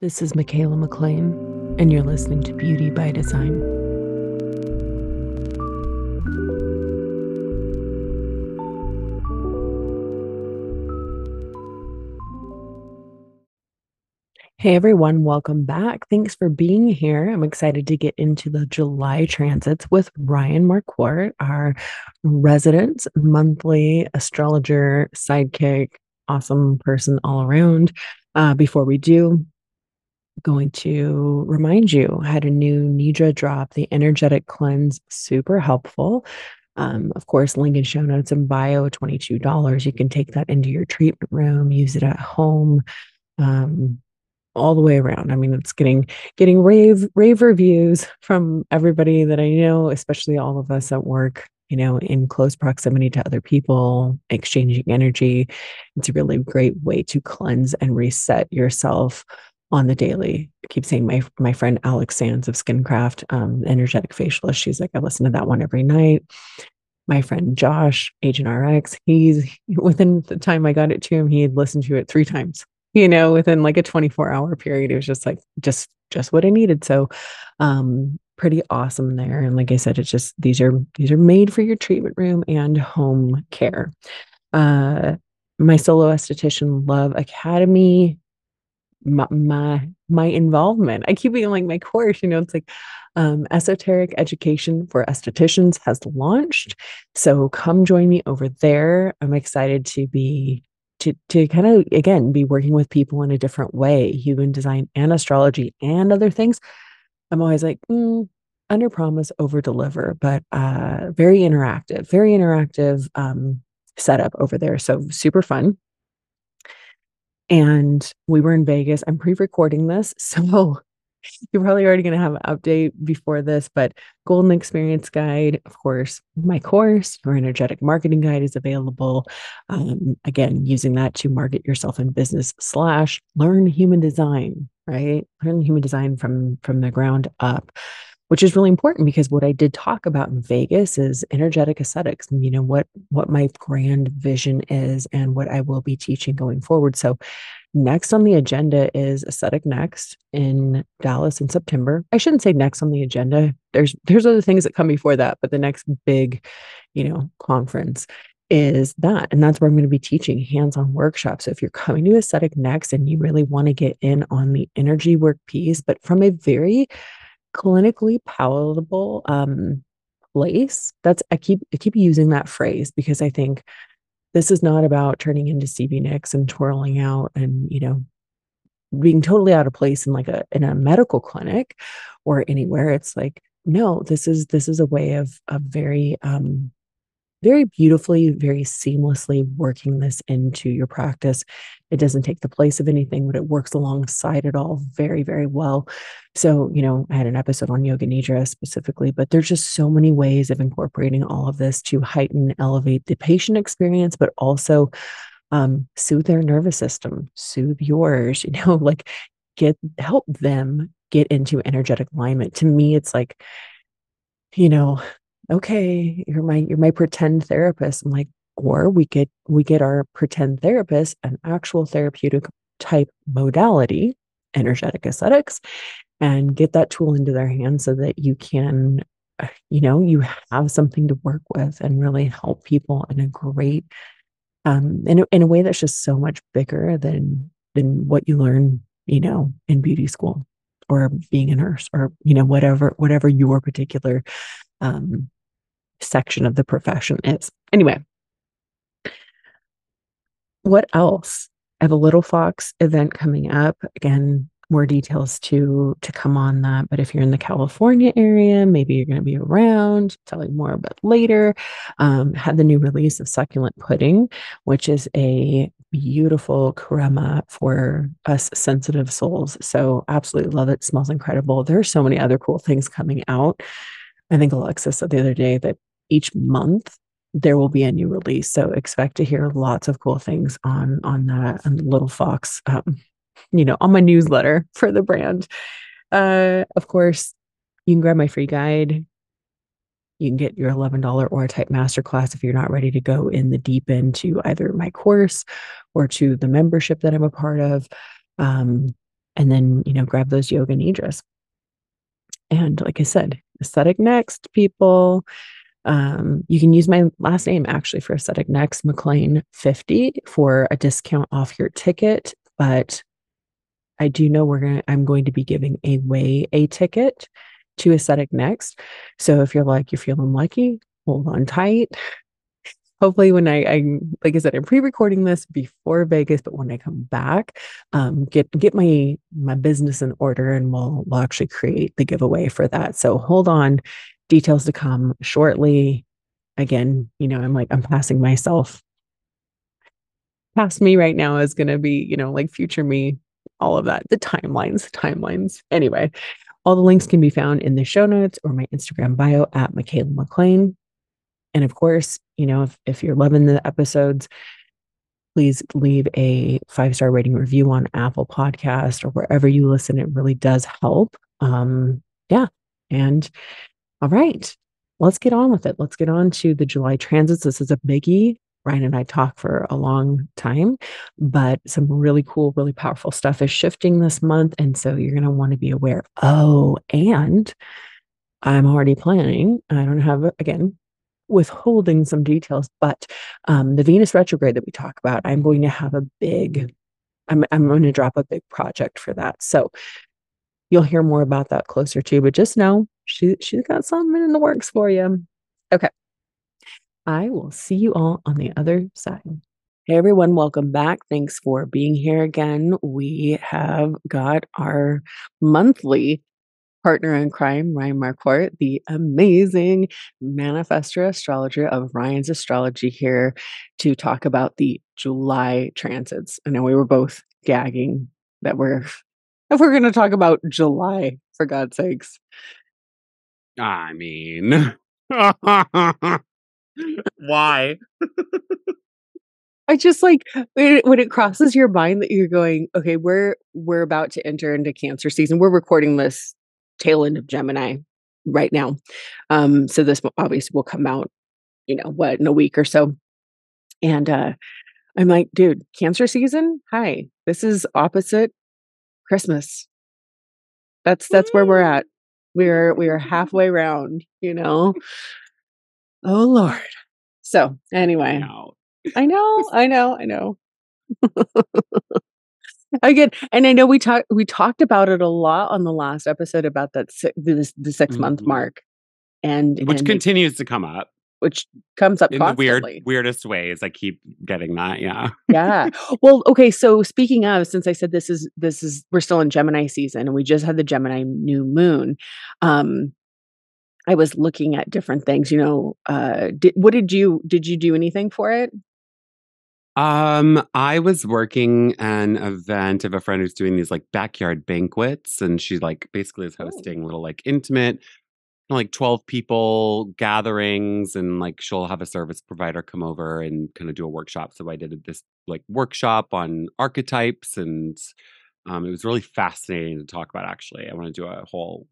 This is Mikaela MacLean, and you're listening to Beauty by Design. Hey everyone, welcome back. Thanks for being here. I'm excited to get into the July transits with Ryan Marquardt, our resident monthly astrologer sidekick, awesome person all around. Uh, before we do, going to remind you had a new Nidra drop, the energetic cleanse, super helpful. Um, of course, link in show notes and bio, $22. You can take that into your treatment room, use it at home. Um, all the way around. I mean, it's getting getting rave rave reviews from everybody that I know, especially all of us at work, you know, in close proximity to other people, exchanging energy. It's a really great way to cleanse and reset yourself on the daily. I keep saying my my friend Alex Sands of Skincraft, um, energetic facialist. She's like, I listen to that one every night. My friend Josh, Agent RX, he's within the time I got it to him, he had listened to it three times. You know, within like a 24 hour period, it was just like just just what I needed. So, um, pretty awesome there. And like I said, it's just these are these are made for your treatment room and home care. Uh, my solo esthetician love academy my, my involvement. I keep being like my course, you know, it's like um, esoteric education for estheticians has launched. So come join me over there. I'm excited to be to to kind of again be working with people in a different way, human design and astrology and other things. I'm always like, mm, under promise, over deliver, but uh, very interactive, very interactive um, setup over there. So super fun and we were in Vegas. I'm pre-recording this, so you're probably already going to have an update before this, but Golden Experience Guide, of course, my course, your energetic marketing guide is available. Um, again, using that to market yourself in business slash learn human design, right? Learn human design from from the ground up which is really important because what I did talk about in Vegas is energetic aesthetics you know what what my grand vision is and what I will be teaching going forward. So next on the agenda is aesthetic next in Dallas in September. I shouldn't say next on the agenda. There's there's other things that come before that, but the next big, you know, conference is that and that's where i'm going to be teaching hands-on workshops so if you're coming to aesthetic next and you really want to get in on the energy work piece but from a very clinically palatable um, place. That's I keep I keep using that phrase because I think this is not about turning into Stevie Nicks and twirling out and you know being totally out of place in like a in a medical clinic or anywhere. It's like no, this is this is a way of of very um very beautifully, very seamlessly working this into your practice. It doesn't take the place of anything, but it works alongside it all very, very well. So, you know, I had an episode on Yoga Nidra specifically, but there's just so many ways of incorporating all of this to heighten, elevate the patient experience, but also um, soothe their nervous system, soothe yours, you know, like get help them get into energetic alignment. To me, it's like, you know, okay, you're my you're my pretend therapist. I'm like, or we get we get our pretend therapist an actual therapeutic type modality, energetic aesthetics, and get that tool into their hands so that you can, uh, you know, you have something to work with and really help people in a great um in a, in a way that's just so much bigger than than what you learn, you know, in beauty school or being a nurse or you know whatever whatever your particular um section of the profession is. Anyway, what else? I have a Little Fox event coming up. Again, more details to to come on that. But if you're in the California area, maybe you're going to be around. Tell you more about later. Um, had the new release of succulent pudding, which is a beautiful crema for us sensitive souls. So absolutely love it. Smells incredible. There are so many other cool things coming out. I think Alexis said the other day that each month there will be a new release. So expect to hear lots of cool things on on that and Little Fox, um, you know, on my newsletter for the brand. Uh, of course, you can grab my free guide. You can get your $11 Aura type masterclass if you're not ready to go in the deep end to either my course or to the membership that I'm a part of. Um, and then, you know, grab those yoga nidras. And like I said, aesthetic next, people. Um, you can use my last name actually for aesthetic next, MacLean 50 for a discount off your ticket. But I do know we're gonna I'm going to be giving away a ticket to aesthetic next. So if you're like you're feeling lucky, hold on tight hopefully when I, I like I said, I'm pre-recording this before Vegas, but when I come back, um, get get my my business in order and we'll we'll actually create the giveaway for that. So hold on, details to come shortly. Again, you know, I'm like I'm passing myself. Past me right now is gonna be, you know, like future me, all of that. The timelines, timelines. Anyway, all the links can be found in the show notes or my Instagram bio at Mikaela MacLean. And of course, you know, if, if you're loving the episodes, please leave a five star rating review on Apple Podcast or wherever you listen. It really does help. Um, yeah. And all right, let's get on with it. Let's get on to the July transits. This is a biggie. Ryan and I talk for a long time, but some really cool, really powerful stuff is shifting this month. And so you're going to want to be aware. Oh, and I'm already planning. I don't have, again, withholding some details, but um, the Venus retrograde that we talk about, I'm going to have a big, I'm, I'm going to drop a big project for that. So you'll hear more about that closer to, but just know she, she's got something in the works for you. Okay. I will see you all on the other side. Hey everyone, welcome back. Thanks for being here again. We have got our monthly partner in crime, Ryan Marquardt, the amazing manifestor astrologer of Ryan's Astrology here to talk about the July transits. I know we were both gagging that we're if we're going to talk about July for God's sakes. I mean, why? I just like when it crosses your mind that you're going, okay, we're we're about to enter into Cancer season. We're recording this tail end of Gemini right now. Um, so this obviously will come out, you know, what in a week or so. And uh I'm like, dude, cancer season? Hi. This is opposite Christmas. That's that's where we're at. We're we are halfway round, you know. Oh Lord. So anyway. I know, I know, I know. Again, and I know we talked we talked about it a lot on the last episode about that si- the, the 6 month Mhm. mark, and Which and continues to come up which comes up in the weird, weirdest ways. I keep getting that. Yeah. yeah. Well, okay. So speaking of, since I said this is this is we're still in Gemini season, and we just had the Gemini new moon. Um, I was looking at different things. You know, uh, did, what did you did you do anything for it? Um, I was working an event of a friend who's doing these like backyard banquets, and she like basically is Oh. hosting little like intimate, like 12 people gatherings, and like she'll have a service provider come over and kind of do a workshop. So I did this like workshop on archetypes, and um, it was really fascinating to talk about. Actually, I want to do a whole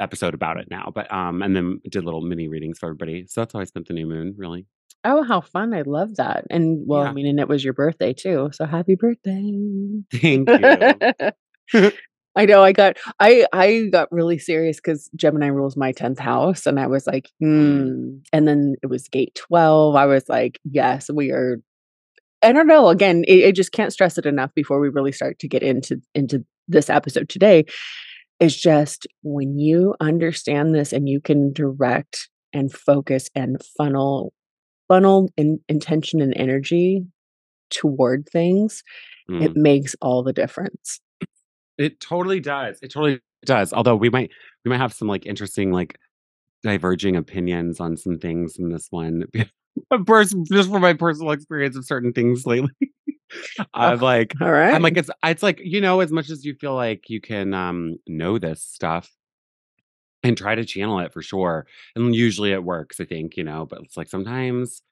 episode about it now, but um, and then did little mini readings for everybody. So that's how I spent the new moon, really. Oh, how fun! I love that. And well, I mean, and it was your birthday too, so happy birthday. Thank you. I know I got I I got really serious because Gemini rules my 10th house and I was like, hmm. And then it was gate 12. I was like, yes, we are I don't know. Again, I, just can't stress it enough before we really start to get into into this episode today. It's just when you understand this and you can direct and focus and funnel funnel in, intention and energy toward things, Mm. it makes all the difference. It totally does. It totally does. Although we might we might have some like interesting like diverging opinions on some things in this one. of course, just from my personal experience of certain things lately. I'm Oh, like All right. I'm like it's it's like you know as much as you feel like you can um know this stuff and try to channel it for sure. And usually it works, I think, you know, but it's like sometimes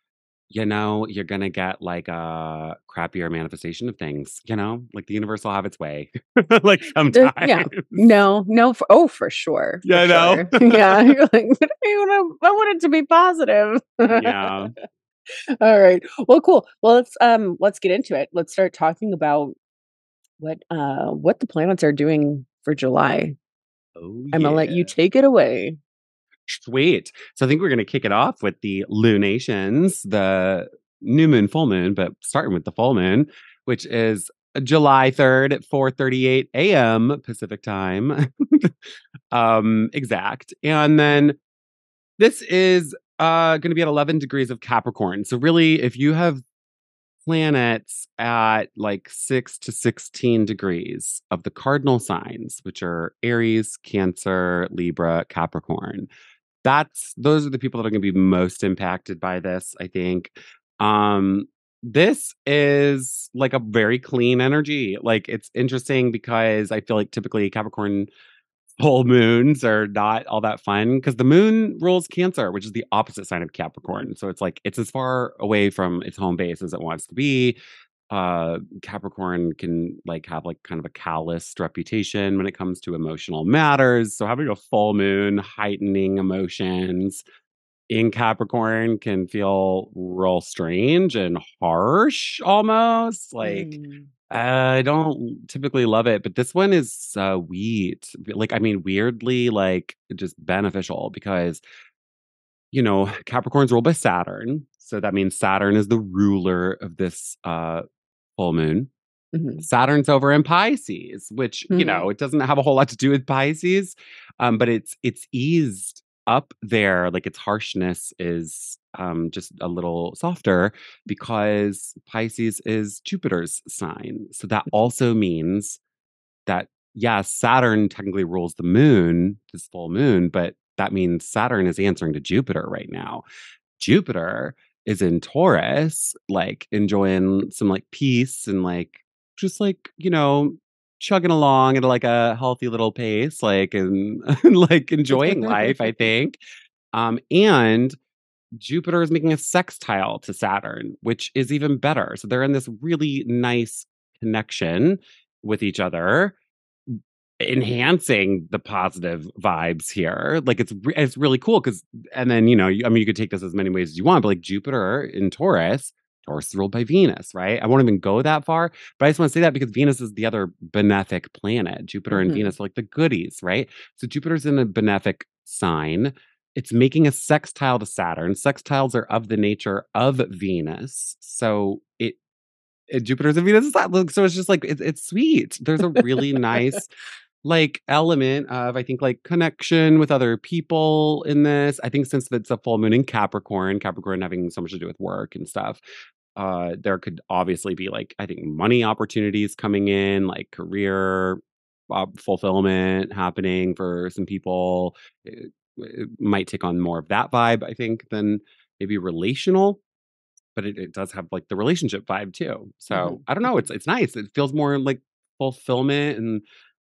you know, you're gonna get like a crappier manifestation of things, you know, like the universe will have its way. like Uh, sometimes. yeah. No, no, for, oh, for sure. Yeah, I know. sure. yeah. You're like, I want, to, I want it to be positive. Yeah. All right. Well, cool. Well, let's um let's get into it. Let's start talking about what uh what the planets are doing for July. Oh, I'm gonna let you take it away. Sweet. So I think we're going to kick it off with the lunations, the new moon, full moon, but starting with the full moon, which is July 3rd at 4:38 a.m. Pacific time. um exact. And then this is uh going to be at 11 degrees of Capricorn. So really if you have planets at like 6 to 16 degrees of the cardinal signs, which are Aries, Cancer, Libra, Capricorn. That's those are the people that are going to be most impacted by this, I think. Um this is like a very clean energy. Like it's interesting because I feel like typically Capricorn full moons are not all that fun because the moon rules Cancer, which is the opposite sign of Capricorn. So it's like it's as far away from its home base as it wants to be. Uh Capricorn can like have like kind of a calloused reputation when it comes to emotional matters. So having a full moon heightening emotions in Capricorn can feel real strange and harsh almost. Like Mm. I don't typically love it, but this one is sweet. Like, I mean, weirdly, like just beneficial because, you know, Capricorn's ruled by Saturn. So that means Saturn is the ruler of this uh full moon. Mhm. Saturn's over in Pisces, which, you Mhm. know, it doesn't have a whole lot to do with Pisces. Um, but it's it's eased up there, like its harshness is um just a little softer because Pisces is Jupiter's sign. So that also means that yeah, Saturn technically rules the moon, this full moon, but that means Saturn is answering to Jupiter right now. Jupiter is in Taurus, like enjoying some like peace and like just like, you know, chugging along at like a healthy little pace, like and like enjoying life, I think. Um, and Jupiter is making a sextile to Saturn, which is even better. So they're in this really nice connection with each other enhancing the positive vibes here. Like it's it's really cool because and then you know you, I mean you could take this as many ways as you want, but like Jupiter in Taurus, Taurus is ruled by Venus, right? I won't even go that far, but I just want to say that because Venus is the other benefic planet. Jupiter and Mhm. Venus are like the goodies, right? So Jupiter's in a benefic sign. It's making a sextile to Saturn. Sextiles are of the nature of Venus, so it Jupiter's and Venus is that. So it's just like it's it's sweet. There's a really nice like element of I think like connection with other people in this. I think since it's a full moon in Capricorn, Capricorn having so much to do with work and stuff. Uh, there could obviously be like I think money opportunities coming in, like career uh, fulfillment happening for some people. It, it might take on more of that vibe, I think, than maybe relational but it, it does have like the relationship vibe too. So Mhm. I don't know. It's it's nice. It feels more like fulfillment and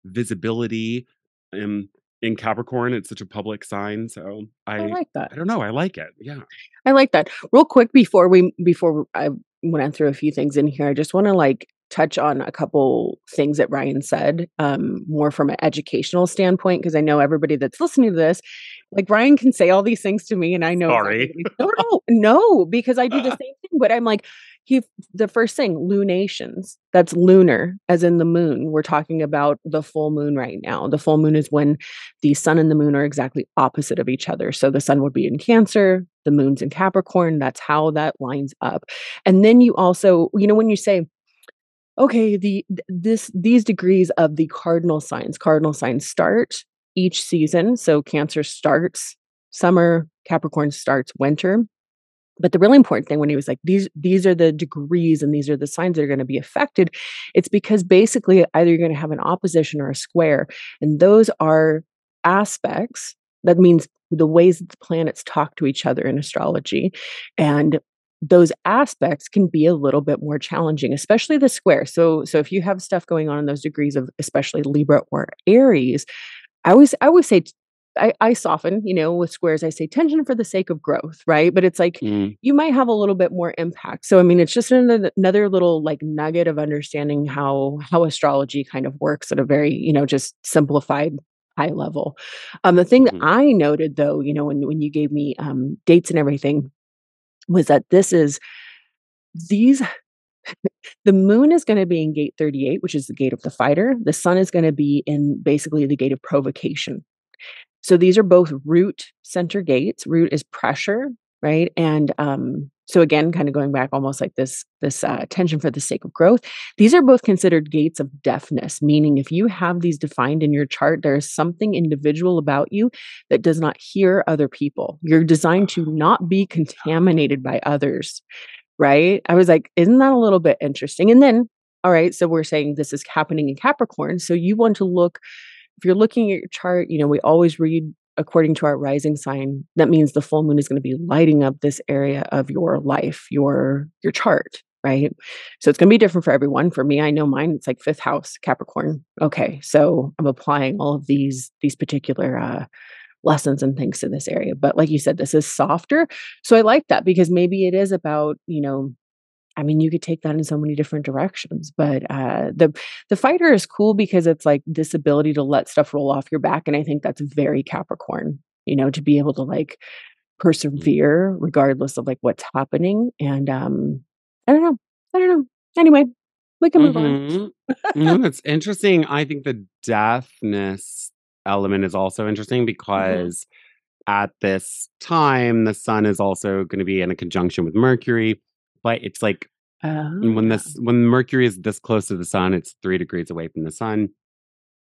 visibility. And in Capricorn, it's such a public sign. So I I like that. I don't know. I like it. Yeah. I like that. Real quick before we before I went through a few things in here, I just want to like touch on a couple things that Ryan said, um, more from an educational standpoint, because I know everybody that's listening to this, like Ryan can say all these things to me, and I know Sorry. he's- no, no, no, because I do the same thing. But I'm like, he the first thing, lunations. That's lunar, as in the moon. We're talking about the full moon right now. The full moon is when the sun and the moon are exactly opposite of each other. So the sun would be in Cancer, the moon's in Capricorn. That's how that lines up. And then you also, you know, when you say, okay, the this these degrees of the cardinal signs, cardinal signs start each season. So Cancer starts summer, Capricorn starts winter. But the really important thing when he was like, these these are the degrees and these are the signs that are going to be affected, it's because basically either you're going to have an opposition or a square. And those are aspects. That means the ways that the planets talk to each other in astrology. And those aspects can be a little bit more challenging, especially the square. So so if you have stuff going on in those degrees of especially Libra or Aries, I always I always say I, I soften, you know, with squares, I say tension for the sake of growth, right? But it's like Mm, you might have a little bit more impact. So I mean, it's just another, another little like nugget of understanding how how astrology kind of works at a very, you know, just simplified high level. Um, the thing that mhm. I noted though, you know, when when you gave me um dates and everything, was that this is these The moon is going to be in gate 38, which is the gate of the fighter. The sun is going to be in basically the gate of provocation. So these are both root center gates. Root is pressure, right? And um, so again, kind of going back almost like this this uh, tension for the sake of growth. These are both considered gates of deafness, meaning if you have these defined in your chart, there is something individual about you that does not hear other people. You're designed to not be contaminated by others right? I was like, isn't that a little bit interesting? And then, all right, so we're saying this is happening in Capricorn. So you want to look, if you're looking at your chart, you know, we always read according to our rising sign. That means the full moon is going to be lighting up this area of your life, your your chart, right? So it's going to be different for everyone. For me, I know mine. It's like fifth house Capricorn. Okay, so I'm applying all of these these particular uh, lessons and things to this area. But like you said, this is softer. So I like that because maybe it is about, you know, I mean, you could take that in so many different directions, but uh, the the fighter is cool because it's like this ability to let stuff roll off your back, and I think that's very Capricorn. You know, to be able to like persevere regardless of like what's happening. And um, I don't know, I don't know. Anyway, we can move mm-hmm. on. no, that's interesting. I think the deafness element is also interesting mm-hmm. because mm-hmm. at this time the sun is also going to be in a conjunction with mercury but it's like when this when mercury is this close to the sun it's three degrees away from the sun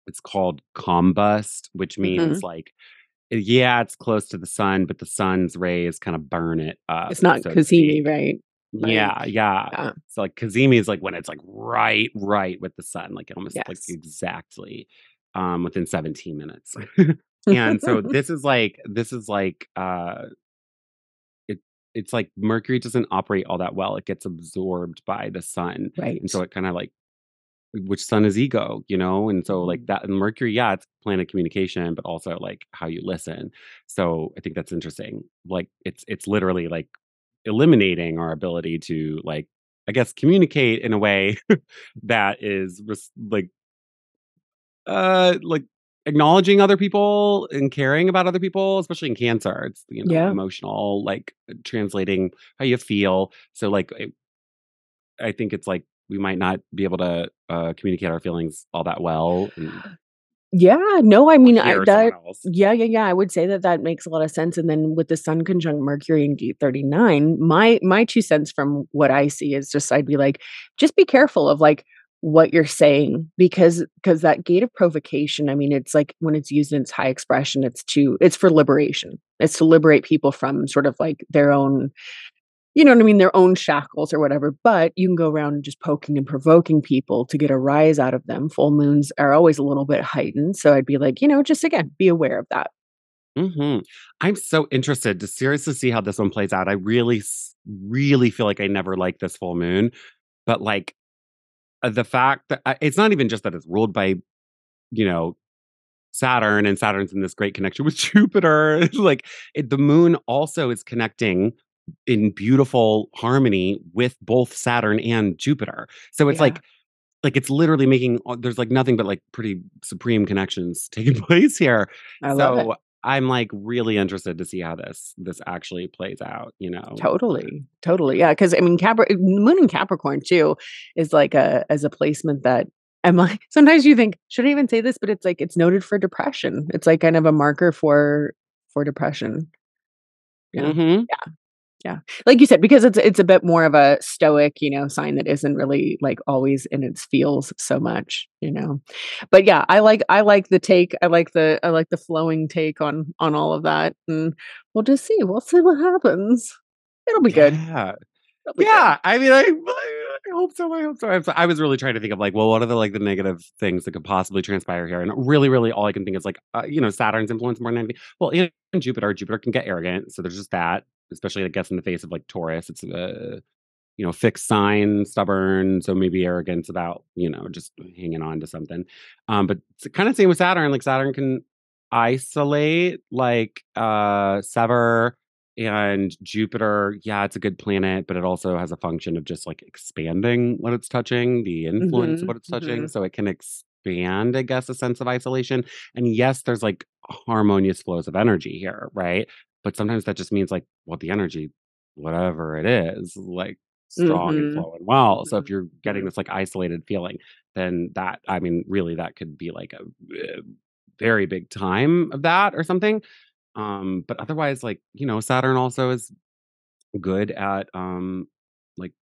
it's called combust which means mm-hmm. like eh, yeah it's close to the sun but the sun's rays kind of burn it up it's not so cazimi right like, yeah, yeah, yeah. So like Cazimi is like when it's like right, right with the sun, like it almost yes. like exactly um, within 17 minutes. and so this is like this is like uh it's like mercury doesn't operate all that well it gets absorbed by the sun right and so it kind of like which sun is ego you know and so like mm-hmm. that and mercury yeah it's planet communication but also like how you listen so i think that's interesting like it's it's literally like eliminating our ability to like i guess communicate in a way that is res- like uh like acknowledging other people and caring about other people especially in cancer it's you know yeah. emotional like translating how you feel so like it, i think it's like we might not be able to uh communicate our feelings all that well and, yeah no i mean I, that yeah yeah yeah i would say that that makes a lot of sense and then with the sun conjunct mercury in gate 39 my my two cents from what i see is just i'd be like just be careful of like what you're saying because because that gate of provocation i mean it's like when it's used in its high expression it's to it's for liberation. It's to liberate people from sort of like their own you know what i mean their own shackles or whatever but you can go around just poking and provoking people to get a rise out of them. Full moons are always a little bit heightened so i'd be like you know just again be aware of that. Hmm I'm so interested to seriously see how this one plays out. I really, really feel like I never liked this full moon, but like the fact that uh, it's not even just that it's ruled by, you know, Saturn and Saturn's in this great connection with Jupiter. like it, the moon also is connecting in beautiful harmony with both Saturn and Jupiter. So it's yeah. like like it's literally making there's like nothing but like pretty supreme connections taking place here. I so I'm like really interested to see how this this actually plays out, you know. Totally. Totally. Yeah, cuz I mean Capri- Moon in Capricorn too is like a as a placement that I'm like sometimes you think should I even say this but it's like it's noted for depression. It's like kind of a marker for for depression. Yeah. Mm-hmm. Yeah yeah. Like you said because it's it's a bit more of a stoic you know sign that isn't really like always in its feels so much you know? But yeah i like i like the take i like the i like the flowing take on on all of that and we'll just see we'll see what happens. It'll be good. Yeah. Yeah good. i mean I, I hope so i hope so i was really trying to think of like well what are the like the negative things that could possibly transpire here? And really really all i can think is like uh, you know saturn's influence more than anything well in jupiter jupiter can get arrogant so there's just that especially I guess in the face of like Taurus. It's a you know fixed sign, stubborn, so maybe arrogance about you know just hanging on to something. Um, but it's kind of same with Saturn. Like Saturn can isolate, like uh, sever, and Jupiter. Yeah, it's a good planet, but it also has a function of just like expanding what it's touching, the influence mm-hmm, of what it's touching, mm-hmm. so it can expand, I guess, a sense of isolation. And yes, there's like harmonious flows of energy here, right? But sometimes that just means like, well, the energy, whatever it is, like strong and Mhm. flowing well. So if you're getting this like isolated feeling, then that I mean, really, that could be like a uh, very big time of that or something. Um, but otherwise, like you know, Saturn also is good at um, like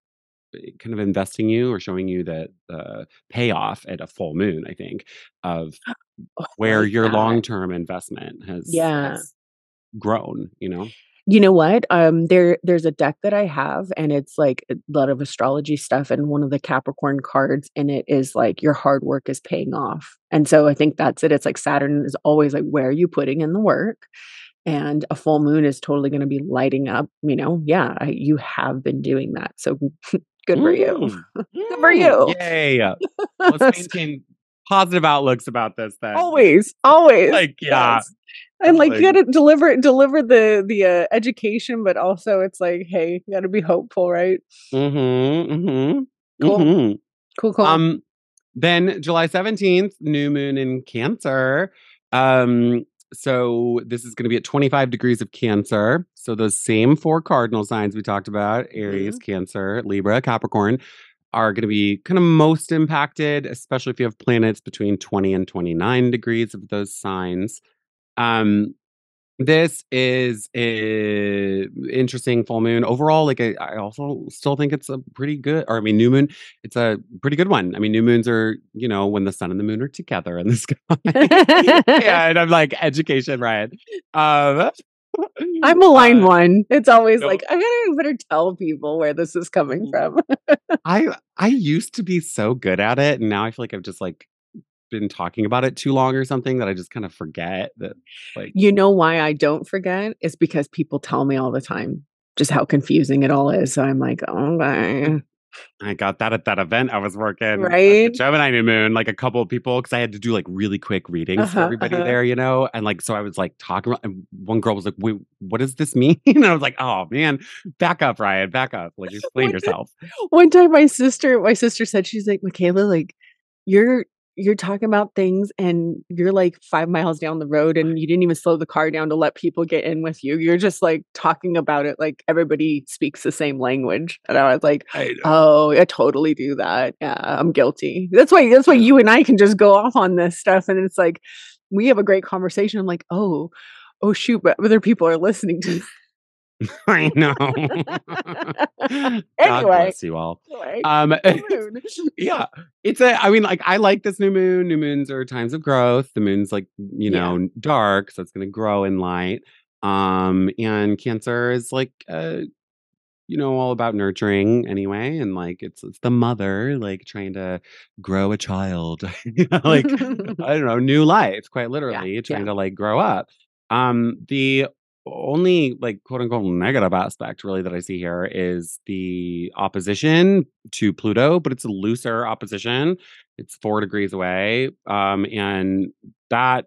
eh, kind of investing you or showing you that the payoff at a full moon. I think of where your long term investment has Yeah. has grown. You know. You know what? Um, there there's a deck that I have, and it's, like, a lot of astrology stuff, and one of the Capricorn cards in it is, like, your hard work is paying off, and so I think that's it. It's like Saturn is always like, "Where are you putting in the work?" And a full moon is totally gonna be lighting up, you know, yeah, I you have been doing that, so good for you. Mm, Good for you. yay. Let's maintain positive outlooks about this then. Always, always. Like, yeah. Yes. And, like, you gotta deliver deliver the the, uh, education, but also it's like, "Hey, you gotta be hopeful," right? Mhm, mhm, Cool. mhm. Cool, cool. Um, then July 17th, new moon in Cancer. Um, so this is gonna be at 25 degrees of Cancer. So those same 4 cardinal signs we talked about, Aries, Mhm. Cancer, Libra, Capricorn, are gonna be kinda most impacted, especially if you have planets between 20 and 29 degrees of those signs. Um, this is a interesting full moon. Overall, like, I I also still think it's a pretty good or I mean, new moon, it's a pretty good one. I mean, new moons are, you know, when the sun and the moon are together in the sky. Yeah, and I'm like, education, right? Um, I'm a line uh, one. It's always like, I gotta better tell people where this is coming Mm. from. I I used to be so good at it, and now I feel like I've just, like, been talking about it too long or something that I just kinda forget that, like You know why I don't forget? It's because people tell me all the time just how confusing it all is, so I'm like, oh, "Okay." I got that at that event I was working Right? Gemini new moon, like, a couple of people, because I had to do, like, really quick readings for Uh-huh, everybody uh-huh. there, you know? And, like, so I was, like, talking about and one girl was like, "Wait, what does this mean?" And I was like, "Oh, man. Back up, Ryan. Back up. Like, explain yourself." one time my sister my sister said, she's like, "Mikaela, like, you're you're talking about things, and you're, like, 5 miles down the road, and you didn't even slow the car down to let people get in with you. You're just, like, talking about it like everybody speaks the same language." And I was like, I "Oh, I totally do that. Yeah, I'm guilty." That's why that's why you and I can just go off on this stuff, and it's like, we have a great conversation. I'm like, "Oh, oh, shoot, but other people are listening to" mm. I know. God Anyway. bless you all. Anyway, Um, yeah, it's a I mean, like, I like this new moon. New moons are times of growth. The moon's, like, you Yeah. know, dark, so it's gonna grow in light. Um, and Cancer is, like, uh, you know, all about nurturing anyway, and, like, it's it's the mother, like, trying to grow a child, you know, like, I don't know, new life, quite Yeah, literally trying yeah. to, like, grow up. Um, the only, like, quote, unquote, "negative aspect" really that I see here is the opposition to Pluto, but it's a looser opposition. It's 4 degrees away, um, and that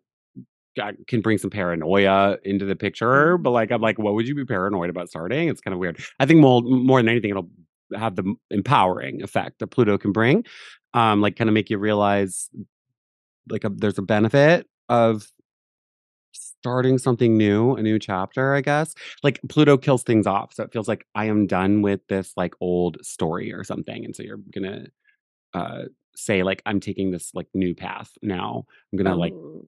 can bring some paranoia into the picture, Mhm. but, like, I'm like, "What would you be paranoid about starting?" It's kinda weird. I think more more than anything, it'll have the empowering effect that Pluto can bring, um, like, kinda make you realize, like, a there's a benefit of starting something new, a new chapter, I guess. Like, Pluto kills things off, so it feels like I am done with this, like, old story or something, and so you're gonna, uh, say, like, "I'm taking this, like, new path now. I'm gonna, like" Oh,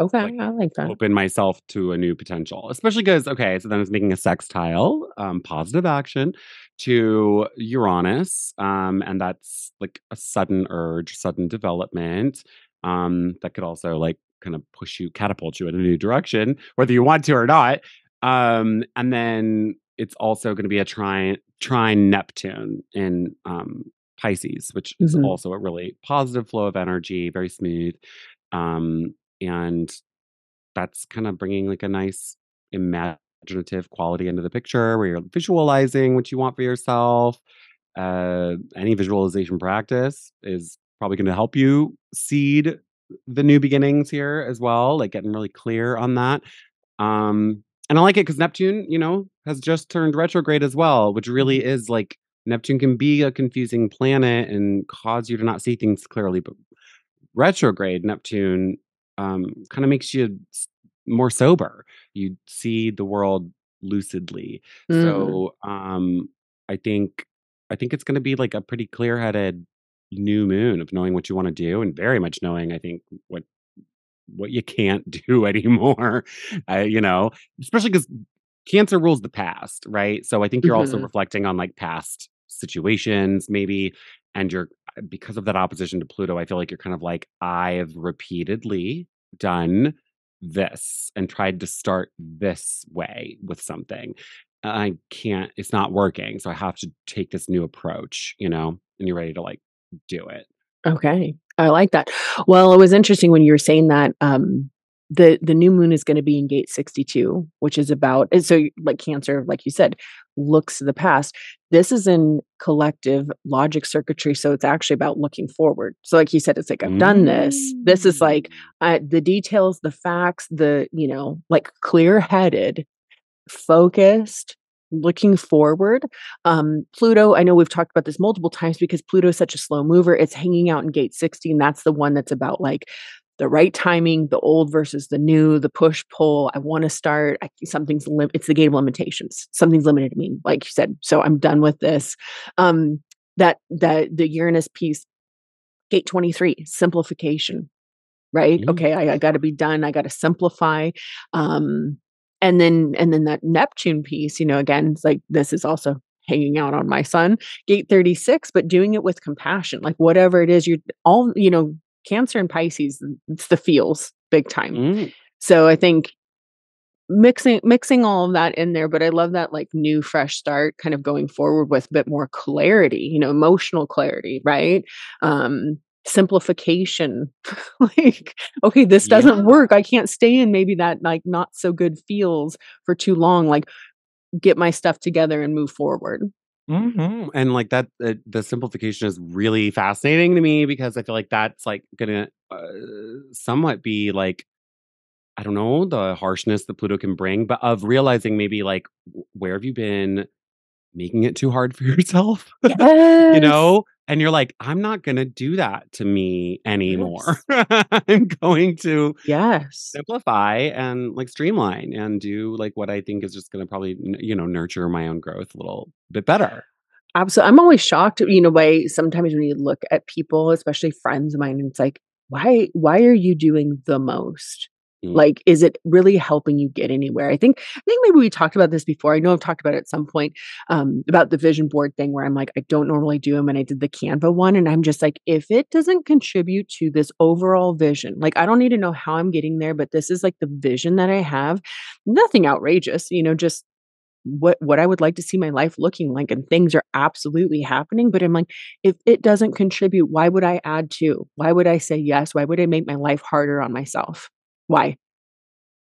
okay, like, I like that. open myself to a new potential. especially because okay, so then it's making a sextile, um, positive action to Uranus, um, and that's, like, a sudden urge, sudden development, um, that could also, like, kinda push you catapult you in a new direction, whether you want to or not. Um, and then it's also gonna be a trine trine Neptune in, um, Pisces, which is Mhm. also a really positive flow of energy, very smooth. Um, and that's kinda bringing, like, a nice imaginative quality into the picture where you're visualizing what you want for yourself. Uh, any visualization practice is probably gonna help you seed the new beginnings here as well, like, getting really clear on that. Um, and I like it because Neptune, you know, has just turned retrograde as well, which really Mhm. is, like Neptune can be a confusing planet and cause you to not see things clearly, but retrograde Neptune, um, kinda makes you more sober. You see the world lucidly. Mm. So, um, I think I think it's going to be like a pretty clear headed new moon of knowing what you want to do and very much knowing, I think, what what you can't do anymore. Uh, you know, especially because cancer rules the past, right? So I think you're also Mhm. reflecting on like past situations, maybe, and you're uh, because of that opposition to Pluto, I feel like you're kind of like, I've repeatedly done this and tried to start this way with something. I can't, it's not working. So I have to take this new approach, you know, and you're ready to like do it. Okay. I like that. Well, it was interesting when you were saying that, um, the the new moon is gonna be in gate 62, which is about so, like Cancer, like you said, looks to the past. This is in collective logic circuitry, so it's actually about looking forward. So, like you said, it's like, "I've done this." This is like, uh, the details, the facts, the you know, like, clear-headed, focused, looking forward. Um, Pluto, I know we've talked about this multiple times because Pluto is such a slow mover. It's hanging out in gate 16 that's the one that's about like the right timing, the old versus the new, the push pull. I want to start. I, something's lim- it's the gate of limitations. Something's limited to me, like you said. So I'm done with this. Um, that that the Uranus piece, gate 23, simplification right Mm. okay i, I got to be done i got to simplify um and then and then that neptune piece you know again it's like this is also hanging out on my sun gate 36 but doing it with compassion like whatever it is you're all you know cancer and pisces it's the feels big time Mm. so i think mixing mixing all of that in there but i love that like new fresh start kind of going forward with a bit more clarity you know emotional clarity right um simplification like okay this doesn't Yeah. work i can't stay in maybe that like not so good feels for too long like get my stuff together and move forward Mhm, and, like, that uh, the simplification is really fascinating to me because I feel like that's, like, gonna, uh, somewhat be, like, I don't know, the harshness that Pluto can bring, but of realizing maybe, like, where have you been making it too hard for yourself? You know? And you're like, "I'm not gonna do that to me anymore. yes I'm going to yes simplify and, like, streamline and do, like, what I think is just gonna probably, you know, nurture my own growth a little bit better." Absolutely. I'm always shocked, you know, by sometimes when you look at people, especially friends of mine, it's like, why why are you doing the most? Mm. Like, is it really helping you get anywhere? I think I think maybe we talked about this before. I know I've talked about it at some point um, about the vision board thing where I'm like, I don't normally do them, and I did the Canva one, and I'm just like, if it doesn't contribute to this overall vision, like I don't need to know how I'm getting there, but this is like the vision that I have. Nothing outrageous, you know, just what what I would like to see my life looking like and things are absolutely happening but I'm like if it doesn't contribute why would I add to why would I say yes why would I make my life harder on myself why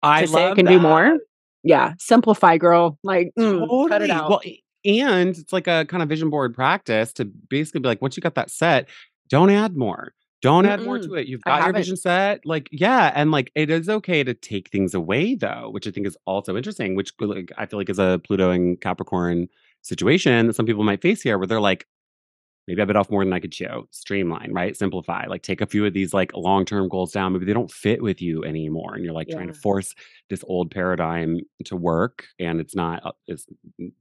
I to say I love can do more yeah simplify girl like mm, cut it Totally. out Well, and it's like a kind of vision board practice to basically be like, once you got that set, don't add more. Don't add more to it. You've got your vision set. Like, yeah. And like, it is okay to take things away though, which I think is also interesting, which like, I feel like is a Pluto and Capricorn situation that some people might face here where they're like, maybe I bit off more than I could chew. Streamline, right? Simplify. Like take a few of these like long-term goals down. Maybe they don't fit with you anymore. And you're like trying to force this old paradigm to work and it's not uh, it's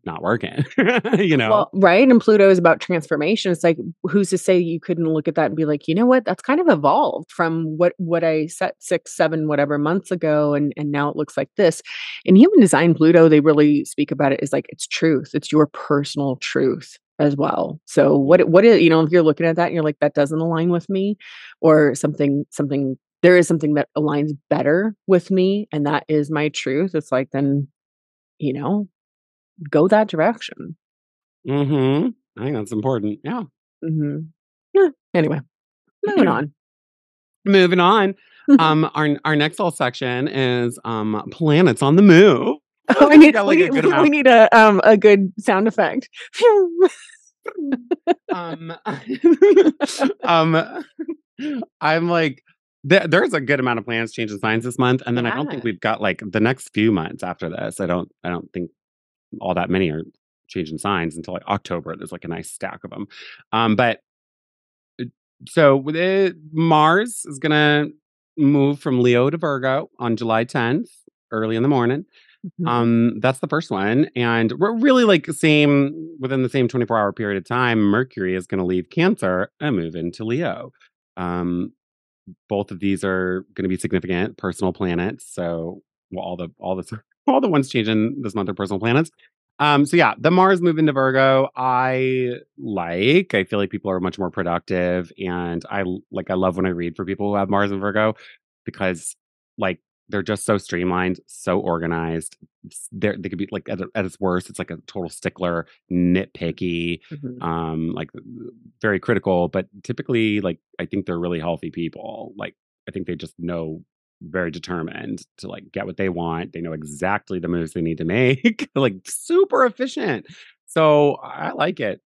not working. you know? Well, right. And Pluto is about transformation. It's like, who's to say you couldn't look at that and be like, you know what? That's kind of evolved from what what I set six, seven, whatever months ago, and and now it looks like this. In human design, Pluto, they really speak about it as like it's truth. It's your personal truth as well. So what what is you know if you're looking at that and you're like that doesn't align with me, or something something there is something that aligns better with me, and that is my truth. It's like then you know go that direction. Mm-hmm. I think that's important. Yeah. hmm Yeah. Anyway, moving on. Moving on. Um, our our next little section is um planets on the move. Oh, I we need got we like good we amount. need a um a good sound effect. Um, um, I'm like, there, there's a good amount of planets changing signs this month, and then I don't think we've got like the next few months after this. I don't, I don't think all that many are changing signs until like October. There's like a nice stack of them. Um, but uh, so it, Mars is gonna move from Leo to Virgo on July 10th, early in the morning. Mhm. Um, that's the first one, and we're really like same within the same 24 hour period of time. Mercury is going to leave Cancer and move into Leo. Um, both of these are going to be significant personal planets. So, well, all the all the all the ones changing this month are personal planets. Um, so yeah, the Mars move into Virgo, I like. I feel like people are much more productive, and I like. I love when I read for people who have Mars in Virgo because, like, they're just so streamlined, so organized. They're, they could be like at, at its worst, it's like a total stickler, nitpicky, Mhm. um, like very critical. But typically, like, I think they're really healthy people. Like, I think they just know very determined to like get what they want. They know exactly the moves they need to make, like super efficient. So I like it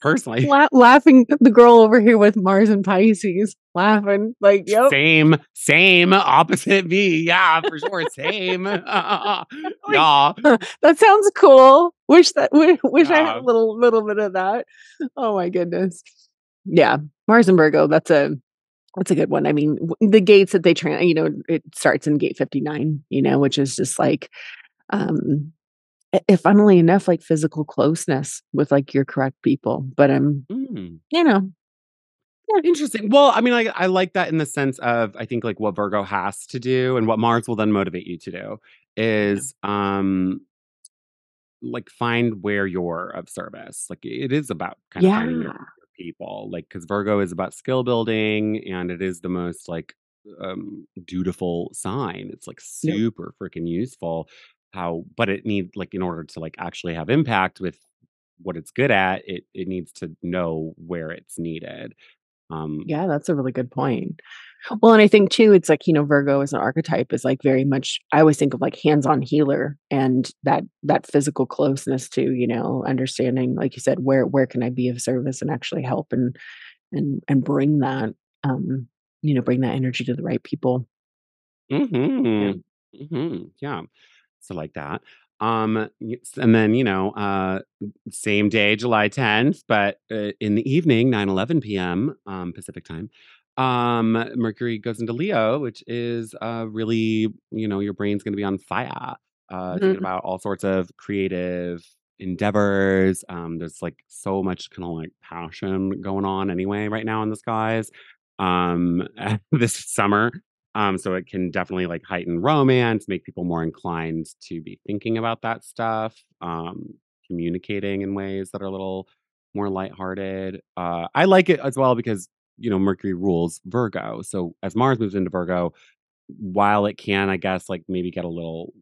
personally. La- laughing the girl over here with Mars and Pisces laughing like yep Same, same, opposite me. Yeah, for sure. Same. yeah. that sounds cool wish that wish, wish i had a little little bit of that oh my goodness yeah mars and virgo that's a that's a good one i mean the gates that they train you know it starts in gate 59 you know which is just like um if funnily enough like physical closeness with like your correct people but um Mm. you know yeah, Interesting. Well, I mean, like I like that in the sense of I think like what Virgo has to do and what Mars will then motivate you to do is um like find where you're of service. Like it is about kind of finding your, your people. Like because Virgo is about skill building and it is the most like um dutiful sign. It's like yep super freaking useful. How but it needs like in order to like actually have impact with what it's good at, it it needs to know where it's needed. Um yeah that's a really good point Well, and I think too, it's like, you know, Virgo as an archetype is like very much I always think of like hands-on healer and that that physical closeness to, you know, understanding, like you said, where where can I be of service and actually help and and and bring that um, you know, bring that energy to the right people. Yeah. Mhm. Mhm. Yeah. So like that. Um, and then, you know, uh, same day, July 10th, but uh, in the evening, 9 11 p.m. Um, Pacific time, um, Mercury goes into Leo, which is uh, really, you know, your brain's going to be on fire, uh, thinking Mhm. about all sorts of creative endeavors. Um, there's like so much kind of like passion going on anyway right now in the skies um, this summer. Um, so it can definitely like heighten romance, make people more inclined to be thinking about that stuff, um, communicating in ways that are a little more lighthearted. Uh, I like it as well because you know Mercury rules Virgo. So as Mars moves into Virgo, while it can, I guess, like maybe get a little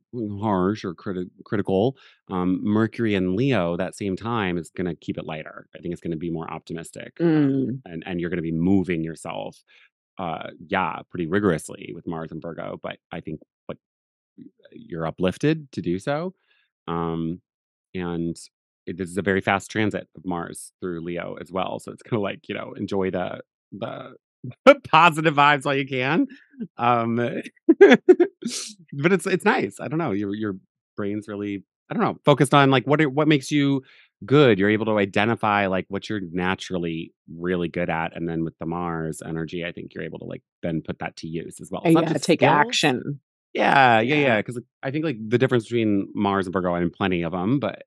harsh or criti- critical, um, Mercury and Leo that same time is going to keep it lighter. I think it's going to be more optimistic, um, Mm. and and you're going to be moving yourself, uh, yeah, pretty rigorously with Mars and Virgo. But I think like you're uplifted to do so, um, and it, this is a very fast transit of Mars through Leo as well. So it's kind of like you know enjoy the the positive vibes while you can. Um, but it's it's nice. I don't know. Your your brain's really I don't know focused on like what what makes you good. You're able to identify like what you're naturally really good at, and then with the Mars energy, I think you're able to like then put that to use as well. It's yeah, take skills. action. Yeah, yeah, Yeah. yeah. Because I think like the difference between Mars and Virgo, I mean, plenty of them, but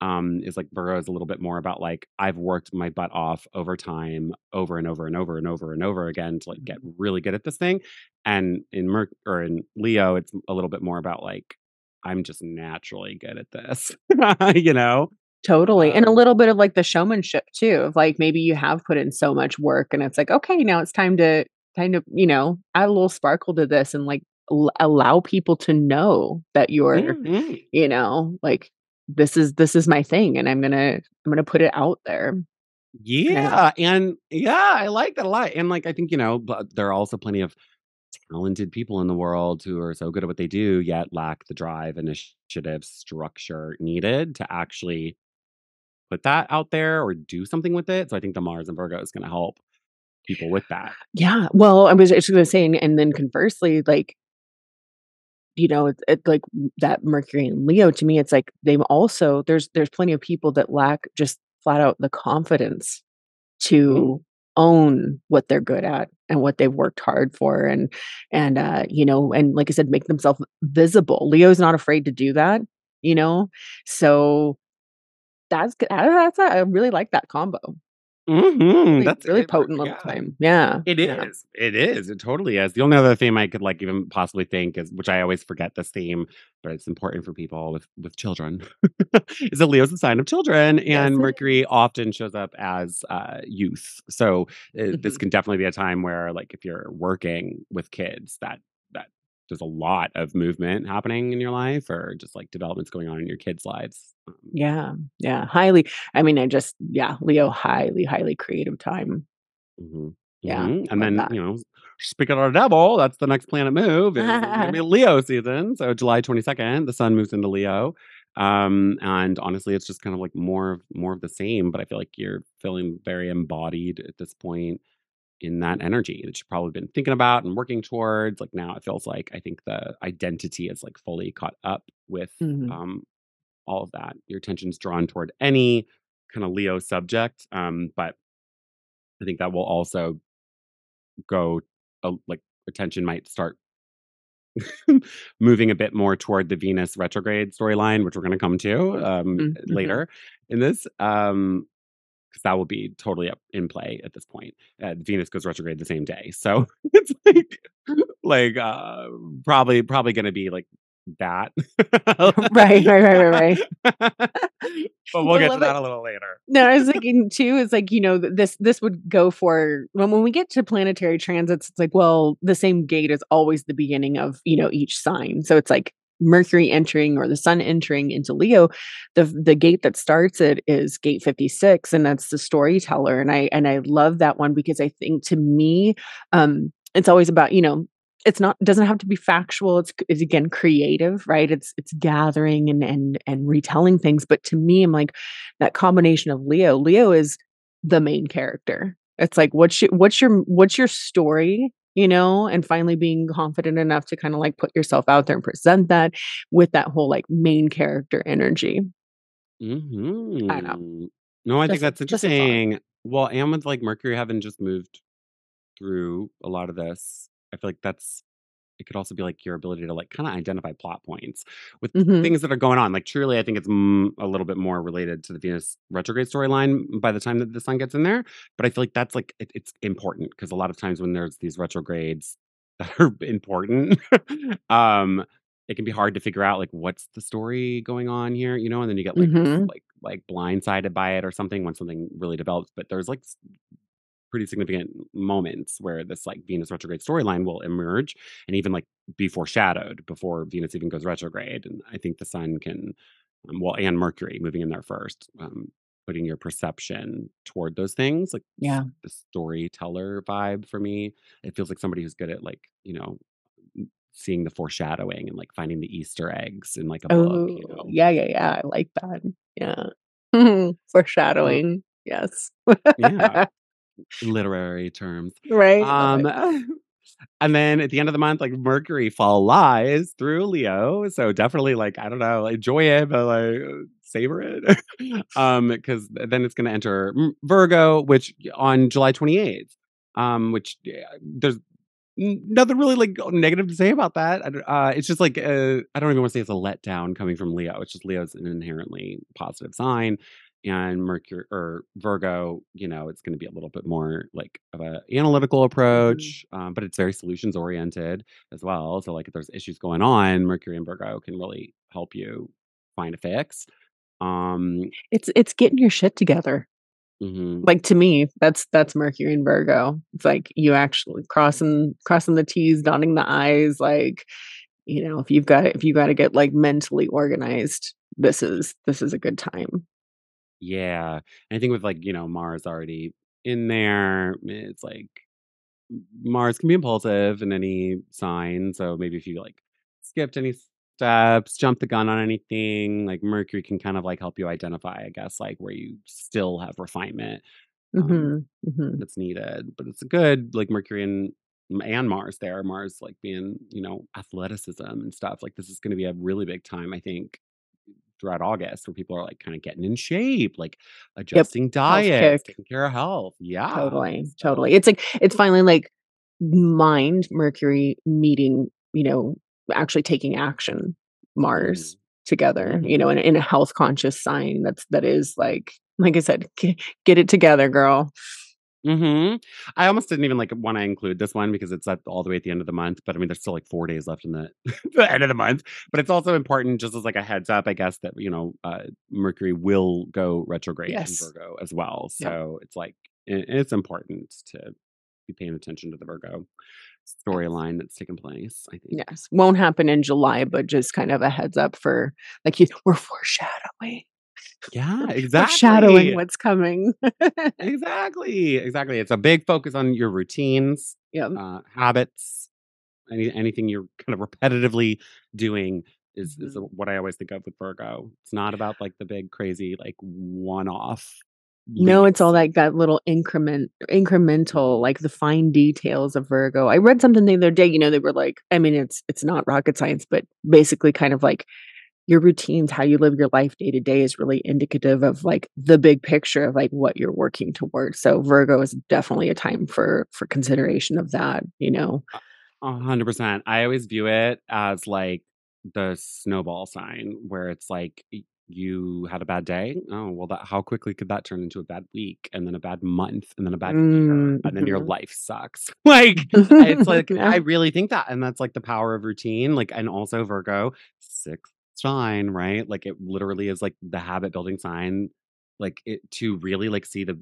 um, is like Virgo is a little bit more about like I've worked my butt off over time, over and over and over and over and over again to like get Mhm. really good at this thing. And in Merc or in Leo, it's a little bit more about like I'm just naturally good at this, you know. Totally. And a Um, little bit of like the showmanship too, of like maybe you have put in so much work and it's like, okay, now it's time to kind of, you know, add a little sparkle to this and like l- allow people to know that you're, mhm. you know, like this is this is my thing and I'm gonna I'm gonna put it out there. Yeah. Yeah, and yeah, I like that a lot. And like I think, you know, but there are also plenty of talented people in the world who are so good at what they do, yet lack the drive, initiative, structure needed to actually put that out there or do something with it. So I think the Mars and Virgo is going to help people with that. Yeah. Well, I was just gonna say, and and then conversely, like, you know, it's it, like that Mercury and Leo to me, it's like they've also there's there's plenty of people that lack just flat out the confidence Mm, to own what they're good at and what they've worked hard for and and uh you know and like i said make themselves visible leo's not afraid to do that you know so that's good that's i really like that combo Mhm, really, that's really it, potent little yeah. time yeah it is. Yeah. It is. It totally is. The only other theme I could like even possibly think is, which I always forget this theme, but it's important for people with with children, is that Leo's a sign of children, and it Mercury often shows up as uh, youth. So uh, is this Mhm. can definitely be a time where, like, if you're working with kids, that there's a lot of movement happening in your life, or just like developments going on in your kids' lives. Um, yeah yeah highly i mean i just yeah leo highly highly creative time Mhm. yeah Mhm, and then, that you know, speaking of the devil, that's the next planet move it's gonna be Leo season, so July 22nd, the sun moves into Leo, um, and honestly, it's just kind of like more of more of the same, but I feel like you're feeling very embodied at this point in that energy that you've probably been thinking about and working towards, like, now it feels like I think the identity is, like, fully caught up with, Mhm. um, all of that. Your attention's drawn toward any kinda Leo subject, um, but I think that will also go uh, like attention might start moving a bit more toward the Venus retrograde storyline, which we're going to come to um, Mhm, mhm. later in this, um, because that will be totally up in play at this point. Uh, Venus goes retrograde the same day, so it's like, like uh, probably probably going to be like that. Right, right, right, right, right. but we'll I get to love it. that a little later. No, I was thinking too, is like, you know, this this would go for when when we get to planetary transits, it's like, well, the same gate is always the beginning of, you know, each sign. So it's like Mercury entering or the sun entering into Leo, the the gate that starts it is gate 56 and that's the storyteller and I and I love that one because I think to me um it's always about, you know, it's not doesn't have to be factual it's it's again creative right? It's it's gathering and and and retelling things but to me i'm like that combination of leo leo is the main character. It's like what's your what's your what's your story you know and finally being confident enough to kind of like put yourself out there and present that with that whole like main character energy i know Mhm. No, I think just a, that's interesting. Well, and with like Mercury having just moved through a lot of this, I feel like that's it could also be like your ability to like kind of identify plot points with hmm things that are going on. Like, truly, I think it's mm, a little bit more related to the Venus retrograde storyline by the time that the sun gets in there. But I feel like that's like it, it's important because a lot of times when there's these retrogrades that are important, um, it can be hard to figure out like what's the story going on here, you know, and then you get like s- hmm like like blindsided by it or something when something really develops. But there's like pretty significant moments where this like Venus retrograde storyline will emerge and even like be foreshadowed before Venus even goes retrograde. And I think the sun can, um, well, and Mercury moving in there first, um, putting your perception toward those things, like yeah the storyteller vibe for me. It feels like somebody who's good at like, you know, seeing the foreshadowing and like finding the Easter eggs in like a book, you oh know. yeah yeah yeah i like that yeah foreshadowing yes yeah, literary terms. Right, Um. And then at the end of the month, like Mercury fall lies through Leo. So definitely like, I don't know, enjoy it, but like uh, savor it. um, because then it's gonna enter Virgo, which on July 28th. Um, which yeah, there's nothing really like negative to say about that. Uh, it's just like uh, I don't even want to say it's a letdown coming from Leo. It's just Leo's an inherently positive sign, and Mercury or Virgo, you know, it's going to be a little bit more like of a analytical Mhm. approach, um, but it's very solutions oriented as well. So like if there's issues going on, Mercury and Virgo can really help you find a fix. Um, It's it's getting your shit together. mhm. Like, to me, that's that's Mercury and Virgo. It's like you actually crossing crossing the T's, dotting the I's, like, you know, if you've got if you gotta get, like, mentally organized, this is this is a good time. Yeah, and I think with like you know Mars already in there, it's like Mars can be impulsive in any sign, so maybe if you, like, skipped any steps, jumped the gun on anything, like, Mercury can kind of, like, help you identify, I guess, like, where you still have refinement, um, Mhm, mhm. that's needed, but it's good, like, Mercury and and Mars there, Mars, like, being, you know, athleticism and stuff, like, this is gonna be a really big time, I think, throughout August where people are like kind of getting in shape, like adjusting diets, taking care of health. Yeah. Totally. So. Totally. It's like it's finally like mind Mercury meeting, you know, actually taking action, Mars mm-hmm. together, you know, in, in a health conscious sign that's that is like like I said, get it together, girl. Hmm I almost didn't even like want to include this one because it's at all the way at the end of the month. But I mean, there's still like four days left in the, the end of the month. But it's also important, just as like a heads up, I guess that you know uh, Mercury will go retrograde yes. in Virgo as well. So yeah. it's like it, it's important to be paying attention to the Virgo storyline that's taking place. I think. Yes, won't happen in July, but just kind of a heads up for like you, we're foreshadowing. Yeah, exactly. Shadowing what's coming. exactly. Exactly. It's a big focus on your routines, yeah, uh, habits, any anything you're kind of repetitively doing is is Mm-hmm. what I always think of with Virgo. It's not about like the big crazy like one off No, it's all like that little increment, incremental, like the fine details of Virgo. I read something the other day. You know, they were like, I mean, it's it's not rocket science, but basically, kind of like your routines, how you live your life day to day is really indicative of like the big picture of like what you're working towards. So Virgo is definitely a time for for consideration of that, you know. A hundred percent. I always view it as like the snowball sign where it's like you had a bad day. Oh, well, that how quickly could that turn into a bad week and then a bad month and then a bad year and then your Mhm. life sucks. Like it's like Yeah. I really think that and that's like the power of routine. Like and also Virgo, sixth sign, right? Like it literally is like the habit building sign. Like it to really like see the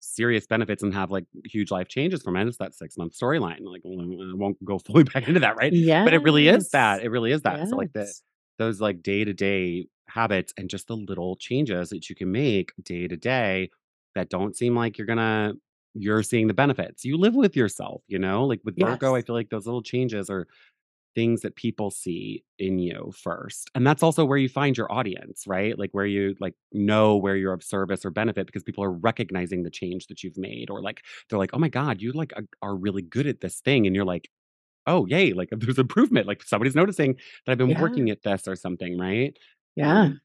serious benefits and have like huge life changes from it. It's that six month storyline. Like I won't go fully back into that, right? Yeah. But it really is that. It really is that. So like the those like day to day habits and just the little changes that you can make day to day that don't seem like you're gonna you're seeing the benefits. You live with yourself, you know? Like with Virgo, I feel like those little changes are things that people see in you first. And that's also where you find your audience, right? Like where you like know where you're of service or benefit because people are recognizing the change that you've made or like they're like, "Oh my god, you like are really good at this thing." And you're like, "Oh, yay, like there's improvement. Like somebody's noticing that I've been Yeah. working at this or something, right?" Yeah. Um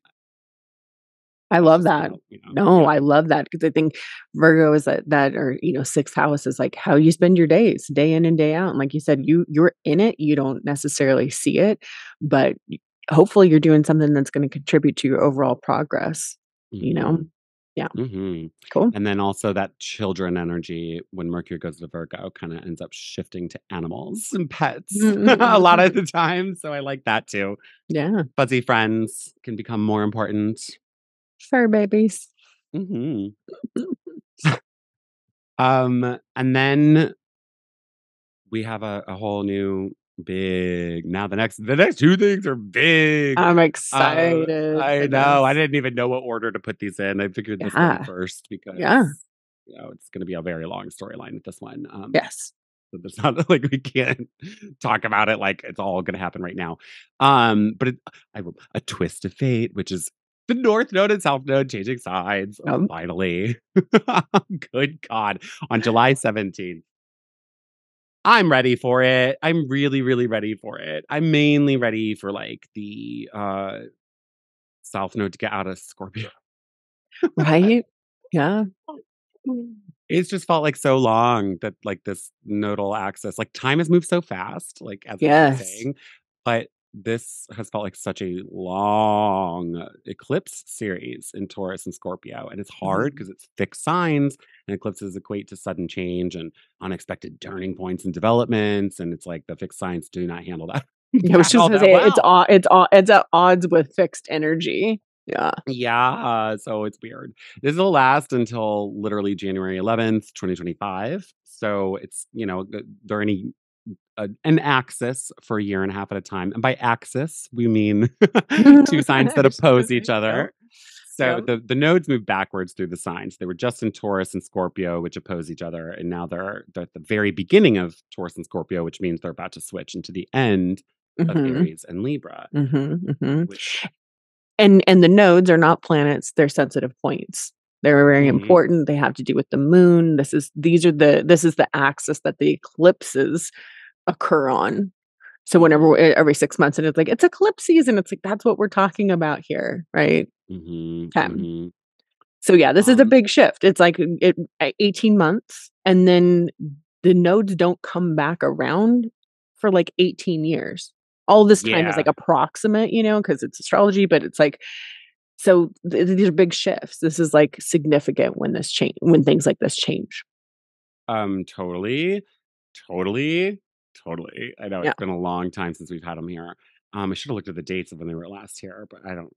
I love that. you know, No, yeah. I love that because I think Virgo is that that or you know, sixth house is like how you spend your days, day in and day out. And like you said, you you're in it, you don't necessarily see it, but hopefully you're doing something that's going to contribute to your overall progress. You know, Mhm. yeah, Mhm. cool. And then also that children energy when Mercury goes to Virgo kind of ends up shifting to animals and pets a lot of the time. So I like that too. yeah, Fuzzy friends can become more important. Fur babies. hmm Um, and then we have a, a whole new big. Now the next the next two things are big. I'm Uh, excited I know. I didn't even know what order to put these in. I figured this one Yeah, first because yeah, you know it's going to be a very long storyline with this one. Um, yes. so it's not like we can't talk about it like it's all going to happen right now. Um, but it, I a twist of fate, which is the North Node and South Node changing sides. Um, finally, good God, on July seventeenth. I'm ready for it. I'm really, really ready for it. I'm mainly ready for like the uh South Node to get out of Scorpio. right? Yeah. It's just felt like so long that like this nodal axis, like time has moved so fast, like as Yes. saying, but this has felt like such a long eclipse series in Taurus and Scorpio. And it's hard Mhm. because it's fixed signs and eclipses equate to sudden change and unexpected turning points and developments. And it's like the fixed signs do not handle that, Yeah, I was just gonna say it's all it's all it's at odds with fixed energy. Yeah. Yeah, so it's weird. This will last until literally January 11th, 2025. So it's, you know, th- they're any uh, an axis for a year and a half at a time. And by axis, we mean two signs that oppose each other. So Yep. the, the nodes move backwards through the signs. They were just in Taurus and Scorpio, which oppose each other. And now they're, they're at the very beginning of Taurus and Scorpio, which means they're about to switch into the end of hmm Aries and Libra. hmm hmm Which, And and the nodes are not planets; they're sensitive points. They're very Mhm. important. They have to do with the moon. This is these are the this is the axis that the eclipses occur on. So whenever every six months, and it's like it's eclipse season. It's like that's what we're talking about here, right? Mhm, Okay. mhm. So yeah, this is a Um big shift. It's like it, 18 months, and then the nodes don't come back around for like 18 years. All this time is like approximate, you know, because it's astrology, but it's like so th- these are big shifts. This is like significant when this change when things like this change. Um, totally, totally, totally. I know Yeah. it's been a long time since we've had them here. Um, I should have looked at the dates of when they were last here, but I don't.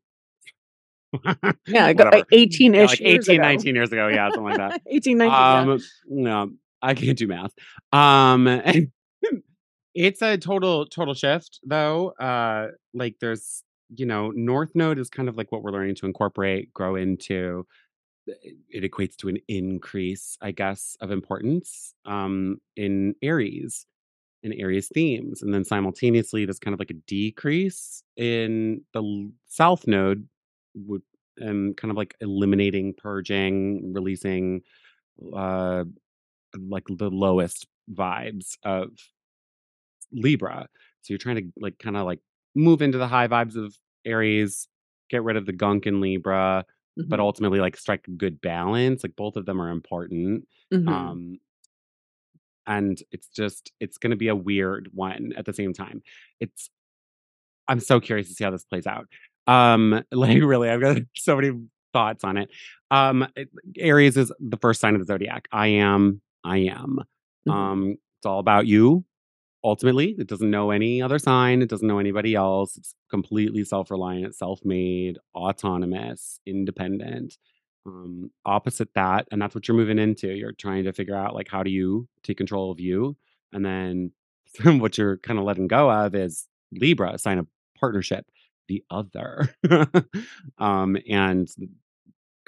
Yeah, I got Whatever. like 18 Yeah, ish like years 18, ago. 19 years ago. Yeah, something like that. 18, 19, yeah. Um, no, I can't do math. Um, it's a total total shift though. Uh, like there's you know North Node is kind of like what we're learning to incorporate, grow into. It it equates to an increase, I guess, of importance um, in Aries in Aries themes, and then simultaneously there's kind of like a decrease in the South Node, would and kind of like eliminating, purging, releasing uh like the lowest vibes of Libra. So you're trying to like kind of like move into the high vibes of Aries, get rid of the gunk in Libra, but Mhm, ultimately like strike a good balance. Like both of them are important. mhm. Um and it's just it's going to be a weird one at the same time. It's I'm so curious to see how this plays out. Um like really I've got so many thoughts on it. Um it- Aries is the first sign of the zodiac. I am I am. Mhm. Um it's all about you ultimately. It doesn't know any other sign, it doesn't know anybody else. It's completely self-reliant, self-made, autonomous, independent. Um, opposite that, and that's what you're moving into. You're trying to figure out like how do you take control of you, and then what you're kind of letting go of is Libra, sign of partnership, the other, um, and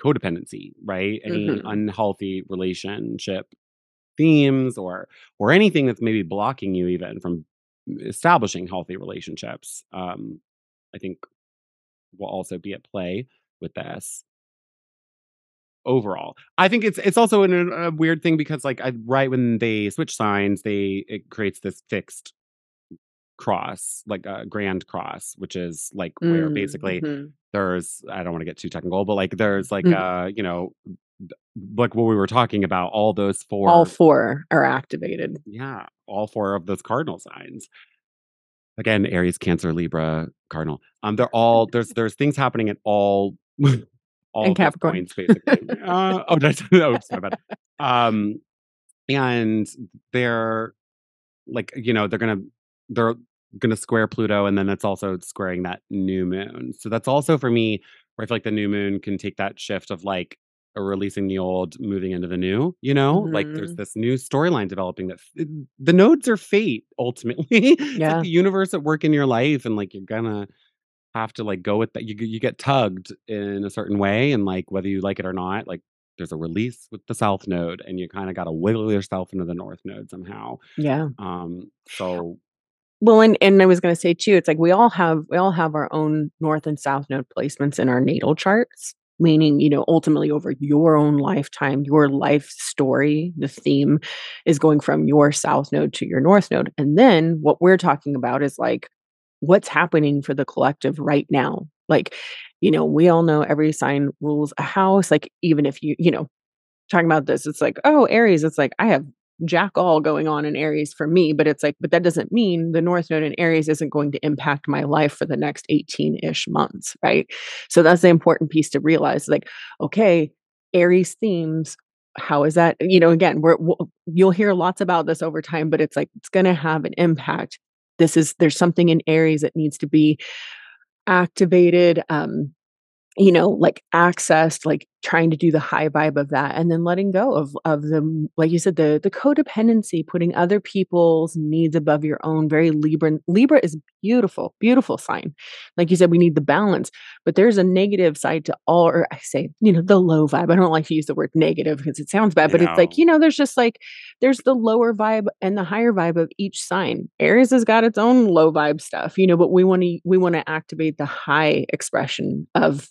codependency, right? Any Mhm. unhealthy relationship themes or or anything that's maybe blocking you even from establishing healthy relationships um i think will also be at play with this overall i think it's it's also an, a weird thing because like I, right when they switch signs they it creates this fixed cross like a grand cross which is like where basically Mhm. there's i don't want to get too technical but like there's like Mm. uh you know like what we were talking about all those four All four are activated. Yeah, all 4 of those cardinal signs. Again, Aries, Cancer, Libra, Cardinal. Um, they're all there's there's things happening at all all And Capricorn. points basically. Uh, oh, that's oh, sorry about that. Um, and they're like, you know, they're gonna they're gonna square Pluto, and then it's also squaring that new moon. So that's also for me where I feel like the new moon can take that shift of like releasing the old, moving into the new. You know, like there's Mhm. this new storyline developing that f- the nodes are fate ultimately. it's like Yeah. the universe at work in your life, and like you're gonna have to like go with that. You you get tugged in a certain way, and like whether you like it or not, like there's a release with the south node, and you kind of got to wiggle yourself into the north node somehow. Yeah. Um, so Well, and and I was gonna say too, it's like we all have we all have our own north and south node placements in our natal charts, meaning, you know, ultimately over your own lifetime, your life story, the theme is going from your south node to your north node. And then what we're talking about is like what's happening for the collective right now. Like, you know, we all know every sign rules a house. Like, even if you, you know, talking about this, it's like, oh, Aries, it's like I have jack all going on in Aries for me, but it's like, but that doesn't mean the North Node in Aries isn't going to impact my life for the next 18 ish months, right? So that's the important piece to realize like, okay, Aries themes. How is that? You know, again, we're, we'll, you'll hear lots about this over time, but it's like it's going to have an impact. This is there's something in Aries that needs to be activated. Um, you know, like accessed, like trying to do the high vibe of that and then letting go of of the like you said, the the codependency, putting other people's needs above your own. Very Libra. Libra is beautiful, beautiful sign. Like you said, we need the balance, but there's a negative side to all, or I say, you know, the low vibe. I don't like to use the word negative because it sounds bad, but it's like, you know, there's just like there's the lower vibe and the higher vibe of each sign. Aries has got its own low vibe stuff, you know, but we want to we want to activate the high expression of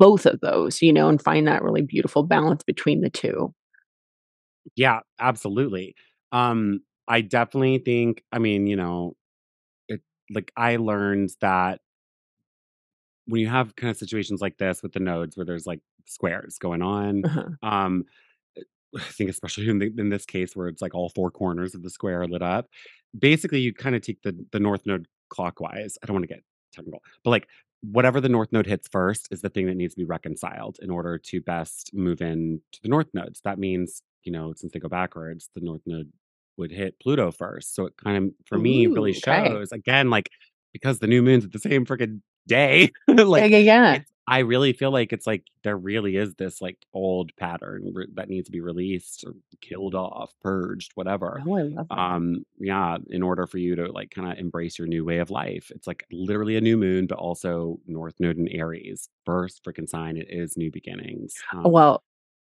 both of those, you know, and find that really beautiful balance between the 2. yeah, absolutely. Um, I definitely think. I mean, you know, it like I learned that when you have kind of situations like this with the nodes where there's like squares going on, Uh-huh. um, I think especially in, the, in this case where it's like all four corners of the square lit up. Basically, you kind of take the the north node clockwise. I don't want to get technical, but like whatever the north node hits first is the thing that needs to be reconciled in order to best move in to the north nodes. That means, you know, since they go backwards, the north node would hit Pluto first. So it kind of for me really Ooh, okay. shows again, like because the new moon's at the same freaking day, Yeah, like yeah, yeah. it's I really feel like it's like there really is this like old pattern re- that needs to be released or killed off, purged, whatever. Oh, I love that. Um, yeah, in order for you to like kind of embrace your new way of life. It's like literally a new moon, but also North Node in Aries. First freaking sign, it is new beginnings. Um, Well,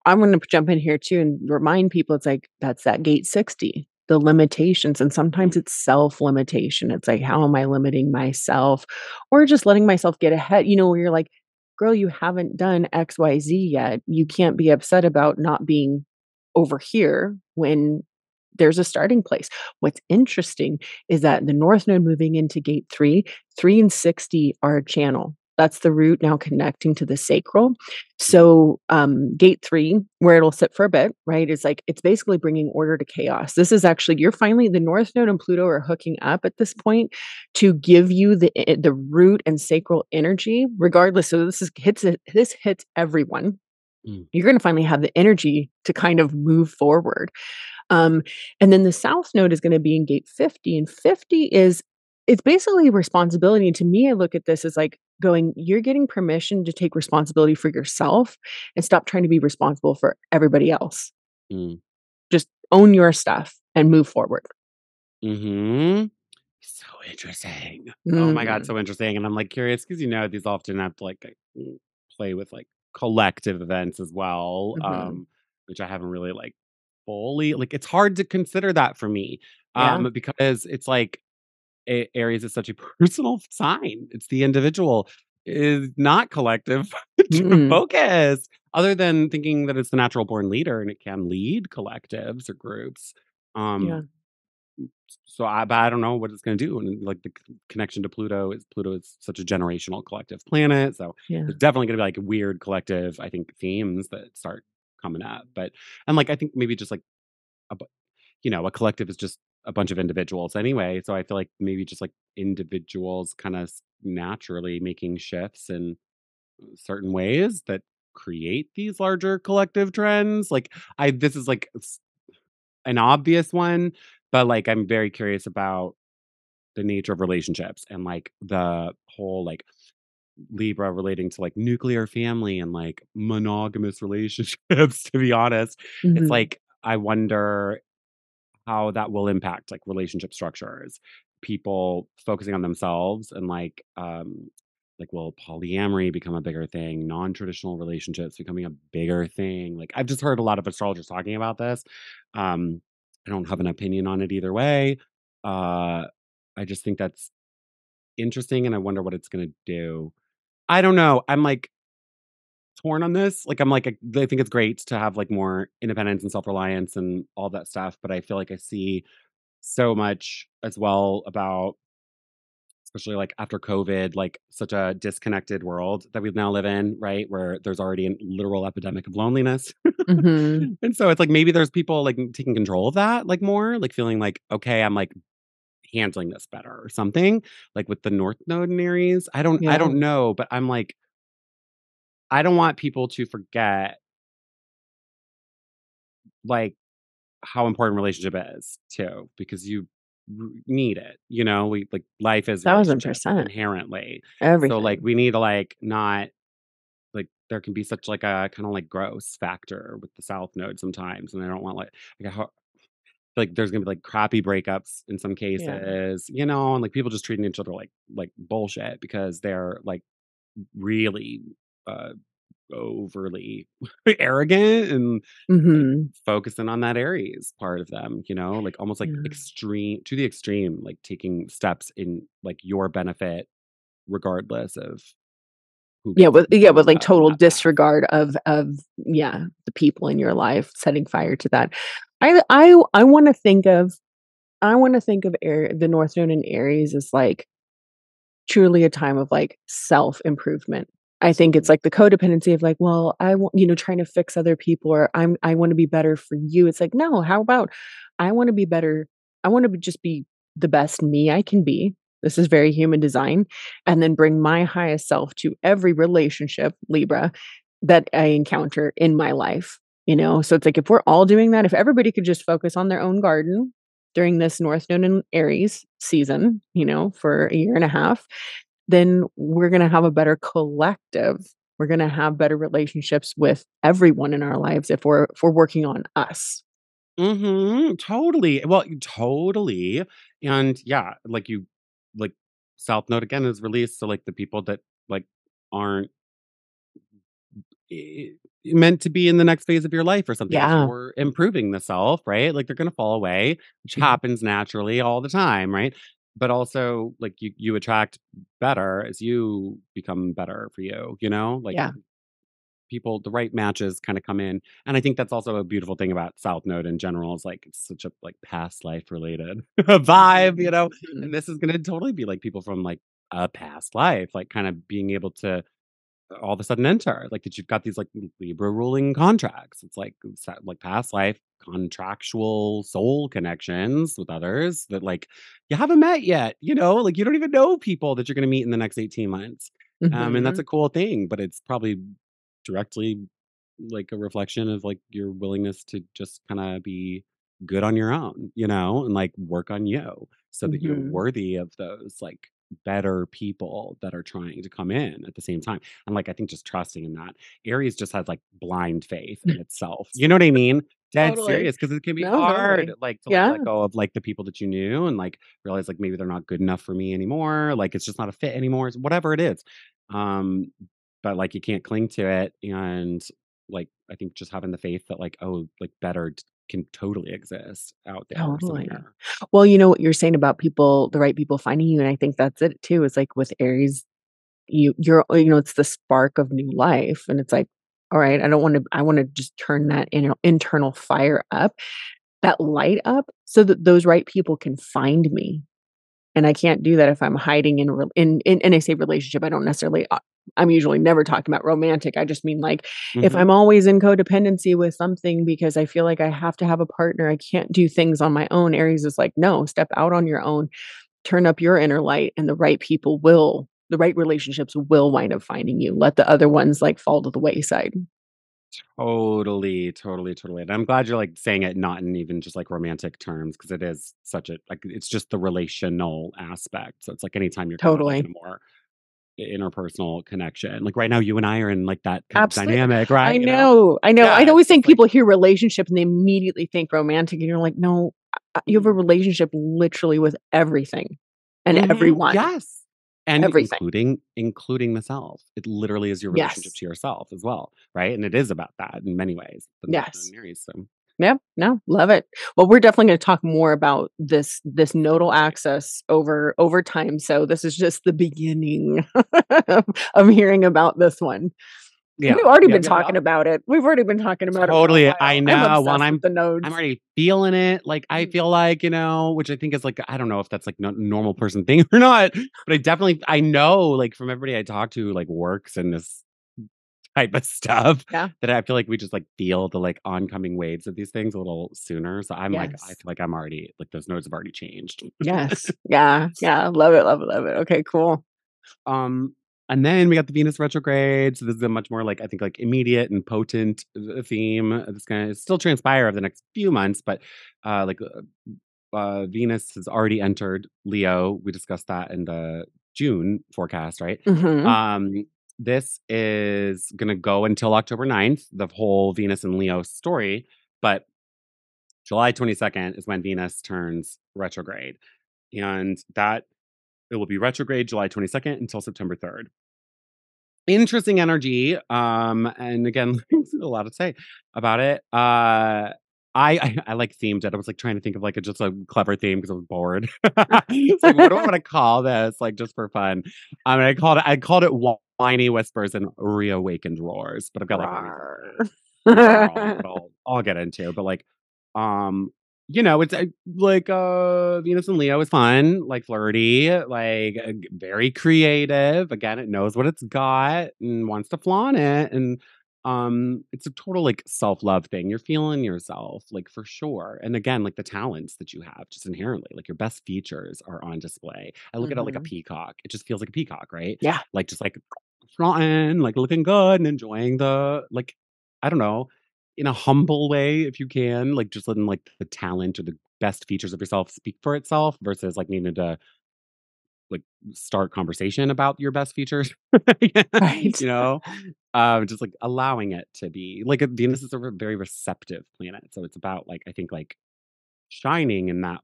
I'm gonna jump in here too and remind people it's like that's that gate 60, the limitations. And sometimes mm, it's self-limitation. It's like, how am I limiting myself? Or just letting myself get ahead, you know, where you're like, girl, you haven't done XYZ yet. You can't be upset about not being over here when there's a starting place. What's interesting is that the North Node moving into gate three, three and 60 are a channel. That's the root now connecting to the sacral. mm, So, um, gate three, where it'll sit for a bit, right? Is like it's basically bringing order to chaos. This is actually you're finally the North Node and Pluto are hooking up at this point to give you the e- the root and sacral energy, regardless. So this is hits this hits everyone. mm, You're going to finally have the energy to kind of move forward. Um, and then the South Node is going to be in gate 50, and 50 is it's basically responsibility. And to me, I look at this as like going, you're getting permission to take responsibility for yourself and stop trying to be responsible for everybody else. mm, Just own your stuff and move forward. mm-hmm. So interesting. Oh my God, Mm, so interesting. And I'm like curious because you know these often have to like mm, play with like collective events as well. mhm. Um, which I haven't really like fully like it's hard to consider that for me. Yeah. Um, because it's like A- Aries is such a personal sign. It's the individual is not collective focus, other than thinking that it's the natural born leader and it can lead collectives or groups. Yeah. Um, so I, but I don't know what it's going to do. And like the connection to Pluto is Pluto is such a generational collective planet. So Yeah. there's definitely going to be like weird collective, I think, themes that start coming up. But and like I think maybe just like a, you know, a collective is just a bunch of individuals anyway. So I feel like maybe just like individuals kind of naturally making shifts in certain ways that create these larger collective trends. Like I, this is like an obvious one, but like I'm very curious about the nature of relationships and like the whole like Libra relating to like nuclear family and like monogamous relationships, to be honest. It's Mhm. like, I wonder how that will impact like relationship structures people focusing on themselves and like um like will polyamory become a bigger thing? Non-traditional relationships becoming a bigger thing? Like i've just heard a lot of astrologers talking about this. Um i don't have an opinion on it either way. Uh i just think that's interesting and i wonder what it's going to do. I don't know. I'm like torn on this like i'm like i I think it's great to have like more independence and self-reliance and all that stuff but i feel like i see so much as well about especially like after COVID, like such a disconnected world that we now live in, right? Where there's already a literal epidemic of loneliness. Mhm. and so it's like maybe there's people like taking control of that, like more, like feeling like, okay, I'm like handling this better or something. Like with the North Node in Aries. I don't I don't know, but I'm like, I don't want people to forget like how important relationship is too, because you need it. You know, we like life is Thousand percent. inherently. So like we need to like not like there can be such like a kind of like gross factor with the South Node sometimes, and I don't want like like how like there's gonna be like crappy breakups in some Yeah. cases, you know, and like people just treating each other like like bullshit because they're like really uh overly arrogant and like Mhm. focusing on that Aries part of them, you know, like almost like Yeah. extreme to the extreme, like taking steps in like your benefit regardless of who Yeah, with yeah, with, like, total that disregard of of yeah, the people in your life, setting fire to that. I I I wanna think of I wanna think of Ar the North Node in Aries as, like truly a time of like self improvement. I think it's like the codependency of like, well, I want, you know, trying to fix other people or I'm, I want to be better for you. It's like, no, how about I want to be better? I want to just be the best me I can be. This is very human design. And then bring my highest self to every relationship, Libra, that I encounter in my life. You know, so it's like if we're all doing that, if everybody could just focus on their own garden during this North Node in Aries season, you know, for a year and a half, then we're going to have a better collective. We're going to have better relationships with everyone in our lives if we're if we're working on us. Mm-hmm. Totally. Well, totally. And yeah, like you like South Node again is released. So like the people that like aren't meant to be in the next phase of your life or something Yeah. or improving the self, right? Like they're gonna fall away, which Mhm. happens naturally all the time, right? But also like you you attract better as you become better for you, you know? Like Yeah. people the right matches kind of come in and i think that's also a beautiful thing about south node in general is like it's such a like past life related vibe you know and mm-hmm. this is going to totally be like people from like a past life like kind of being able to all of a sudden enter like that you've got these like libra ruling contracts it's like like past life contractual soul connections with others that like you haven't met yet you know like you don't even know people that you're going to meet in the next 18 months um, and that's Mhm. a cool thing but it's probably directly like a reflection of like your willingness to just kind of be good on your own, you know, and like work on you so that you're Mhm. worthy of those like better people that are trying to come in at the same time. And like I think just trusting in that. Aries just has like blind faith in itself. You know what I mean? Dead Totally. serious because it can be No, hard totally. like to Yeah. let go of like the people that you knew and like realize like maybe they're not good enough for me anymore. Like it's just not a fit anymore. Whatever it is. Um but like you can't cling to it and like i think just having the faith that like oh like better can totally exist out there Totally. somewhere Well, you know what you're saying about people, the right people finding you, and I think that's it too. Is like with Aries, you you're you know it's the spark of new life, and it's like, all right, I don't want to. I want to just turn that inner internal fire up, that light up, so that those right people can find me. And I can't do that if I'm hiding in in in, in I say relationship. I don't necessarily. uh, I'm usually never talking about romantic. I just mean like if hmm I'm always in codependency with something because I feel like I have to have a partner, I can't do things on my own. Aries is like, no, step out on your own, turn up your inner light, and the right people will, the right relationships will wind up finding you. Let the other ones like fall to the wayside. totally totally totally and i'm glad you're like saying it not in even just like romantic terms because it is such a like it's just the relational aspect so it's like anytime you're kind of like Totally. more interpersonal connection like right now you and i are in like that kind of Absolutely. dynamic I right you know know. I know. I always think like people hear relationship and they immediately think romantic. And you're like, no, you have a relationship literally with everything and Mhm, everyone. yes. And Everything. including including the self. It literally is your relationship Yes. to yourself as well, right? And it is about that in many ways. Yes. in Aries. So Yeah, no, love it. Well, we're definitely going to talk more about this this nodal axis over over time. So this is just the beginning of hearing about this one. Yeah. We've already Yep, been talking about it. We've already been talking about it Totally. I know. Well, obsessed and with I'm the nodes, I'm already feeling it. Like I Mm. feel like, you know, which I think is like I don't know if that's like no normal person thing or not, but I definitely I know like from everybody I talk to like works in this type of stuff Yeah. that I feel like we just like feel the like oncoming waves of these things a little sooner. So I'm like, I feel like I'm already like those nodes have already changed. Yes. Yeah. Yeah. Love it. Love it. Love it. Okay. Cool. um, and then we got the Venus retrograde. So this is a much more like I think like immediate and potent uh, theme. It's gonna still transpire over the next few months, but uh like uh, uh Venus has already entered Leo. We discussed that in the June forecast, right? hmm Um, this is going to go until October 9th, the whole Venus and Leo story. But July 22nd is when Venus turns retrograde. And that it will be retrograde July 22nd until September 3rd. Interesting energy. Um, and again, a lot to say about it. Uh I, I I like themed it. I was like trying to think of like a just a clever theme because I was bored. it's like, what do I want to call this? Like just for fun. I mean, I called it I called it whiny whispers and reawakened roars, but I've got like a reason for that Rawr. in general that I'll I'll get into. But like, um, you know, it's uh, like uh Venus and Leo is fun, like flirty, like uh, very creative. Again, it knows what it's got and wants to flaunt it. And um it's a total like self-love thing. You're feeling yourself, like for sure. And again, like the talents that you have just inherently, like your best features are on display. I look at it like a Mhm. peacock. It just feels like a peacock, right? Yeah. Like just like flaunting, like looking good and enjoying the like I don't know in a humble way if you can, like just letting like the talent or the best features of yourself speak for itself versus like needing to like start conversation about your best features. Right. you know? Um, just like allowing it to be like Venus is a very receptive planet. So it's about like I think like shining in that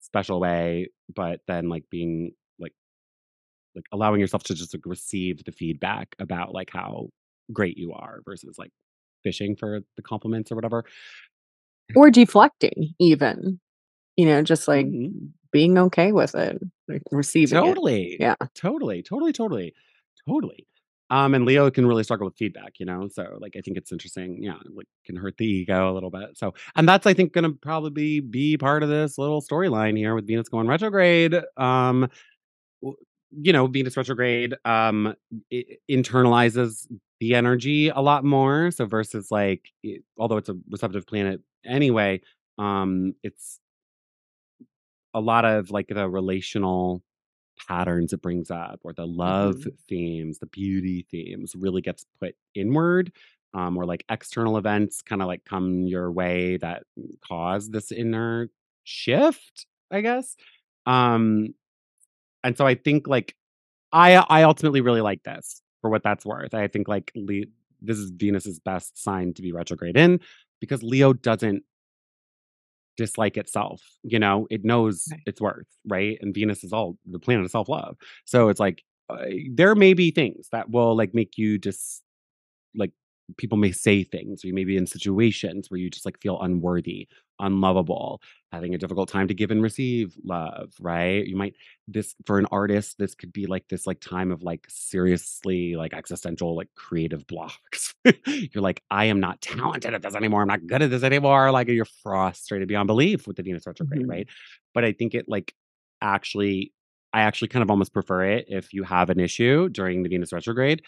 special way, but then like being like like allowing yourself to just like receive the feedback about like how great you are versus like fishing for the compliments or whatever. Or deflecting even, you know, just like Mhm. being okay with it, like receiving it. Totally. Yeah. Totally, totally, totally, totally. Um, and Leo can really struggle with feedback, you know? So, like, I think it's interesting. Yeah, like, can hurt the ego a little bit. So, and that's, I think, gonna probably be part of this little storyline here with Venus going retrograde. Um, you know, Venus retrograde um internalizes the energy a lot more. So versus like, it, although it's a receptive planet anyway, um, it's a lot of like the relational patterns it brings up or the love Mhm. themes, the beauty themes really gets put inward. Um, or like external events kind of like come your way that cause this inner shift, I guess. Um, and so I think like I I ultimately really like this for what that's worth. I think like Le- this is Venus's best sign to be retrograde in because Leo doesn't dislike itself. You know, it knows Right. its worth, right? And Venus is all the planet of self love. So it's like uh, there may be things that will like make you just like people may say things or you may be in situations where you just like feel unworthy unlovable having a difficult time to give and receive love right? You might this for an artist this could be like this like time of like seriously like existential like creative blocks. You're like i am not talented at this anymore i'm not good at this anymore like you're frustrated beyond belief with the venus retrograde Mhm. right? But i think it like actually i actually kind of almost prefer it if you have an issue during the venus retrograde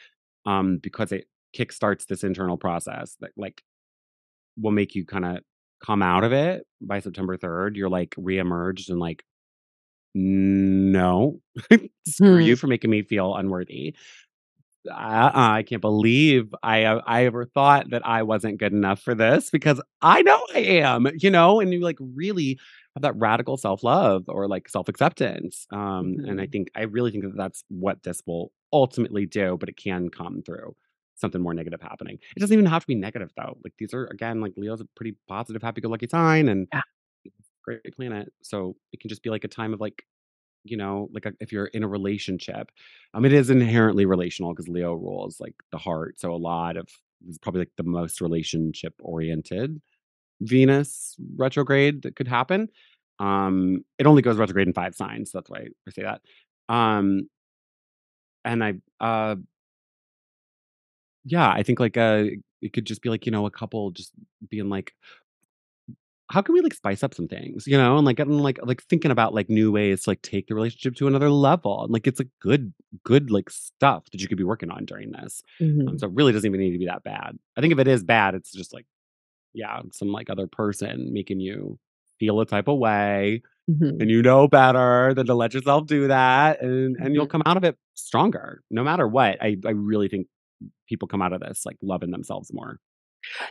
um because it kickstarts this internal process that like will make you kind of come out of it by September 3rd. You're like reemerged and like, no, screw Hmm. you for making me feel unworthy. Uh-uh, I can't believe I uh, I ever thought that I wasn't good enough for this because I know I am, you know, and you like really have that radical self-love or like self-acceptance. Um, and I Mhm. think I really think that that's what this will ultimately do, but it can come through something more negative happening. It doesn't even have to be negative though. Like these are again like Leo's a pretty positive, happy-go-lucky sign and Yeah. great planet. So it can just be like a time of like you know, like a, if you're in a relationship, um, it is inherently relational because Leo rules like the heart. So a lot of probably like the most relationship oriented Venus retrograde that could happen. Um, it only goes retrograde in five signs. So that's why I say that. Um, and I, uh, yeah, I think like uh, it could just be like you know a couple just being like, how can we like spice up some things, you know, and like getting like like thinking about like new ways to like take the relationship to another level. And like it's like good, good like stuff that you could be working on during this. Um, Mhm. so it really doesn't even need to be that bad. I think if it is bad, it's just like, yeah, some like other person making you feel a type of way Mhm. and you know better than to let yourself do that. And and you'll Mhm. come out of it stronger no matter what. I, I really think people come out of this like loving themselves more.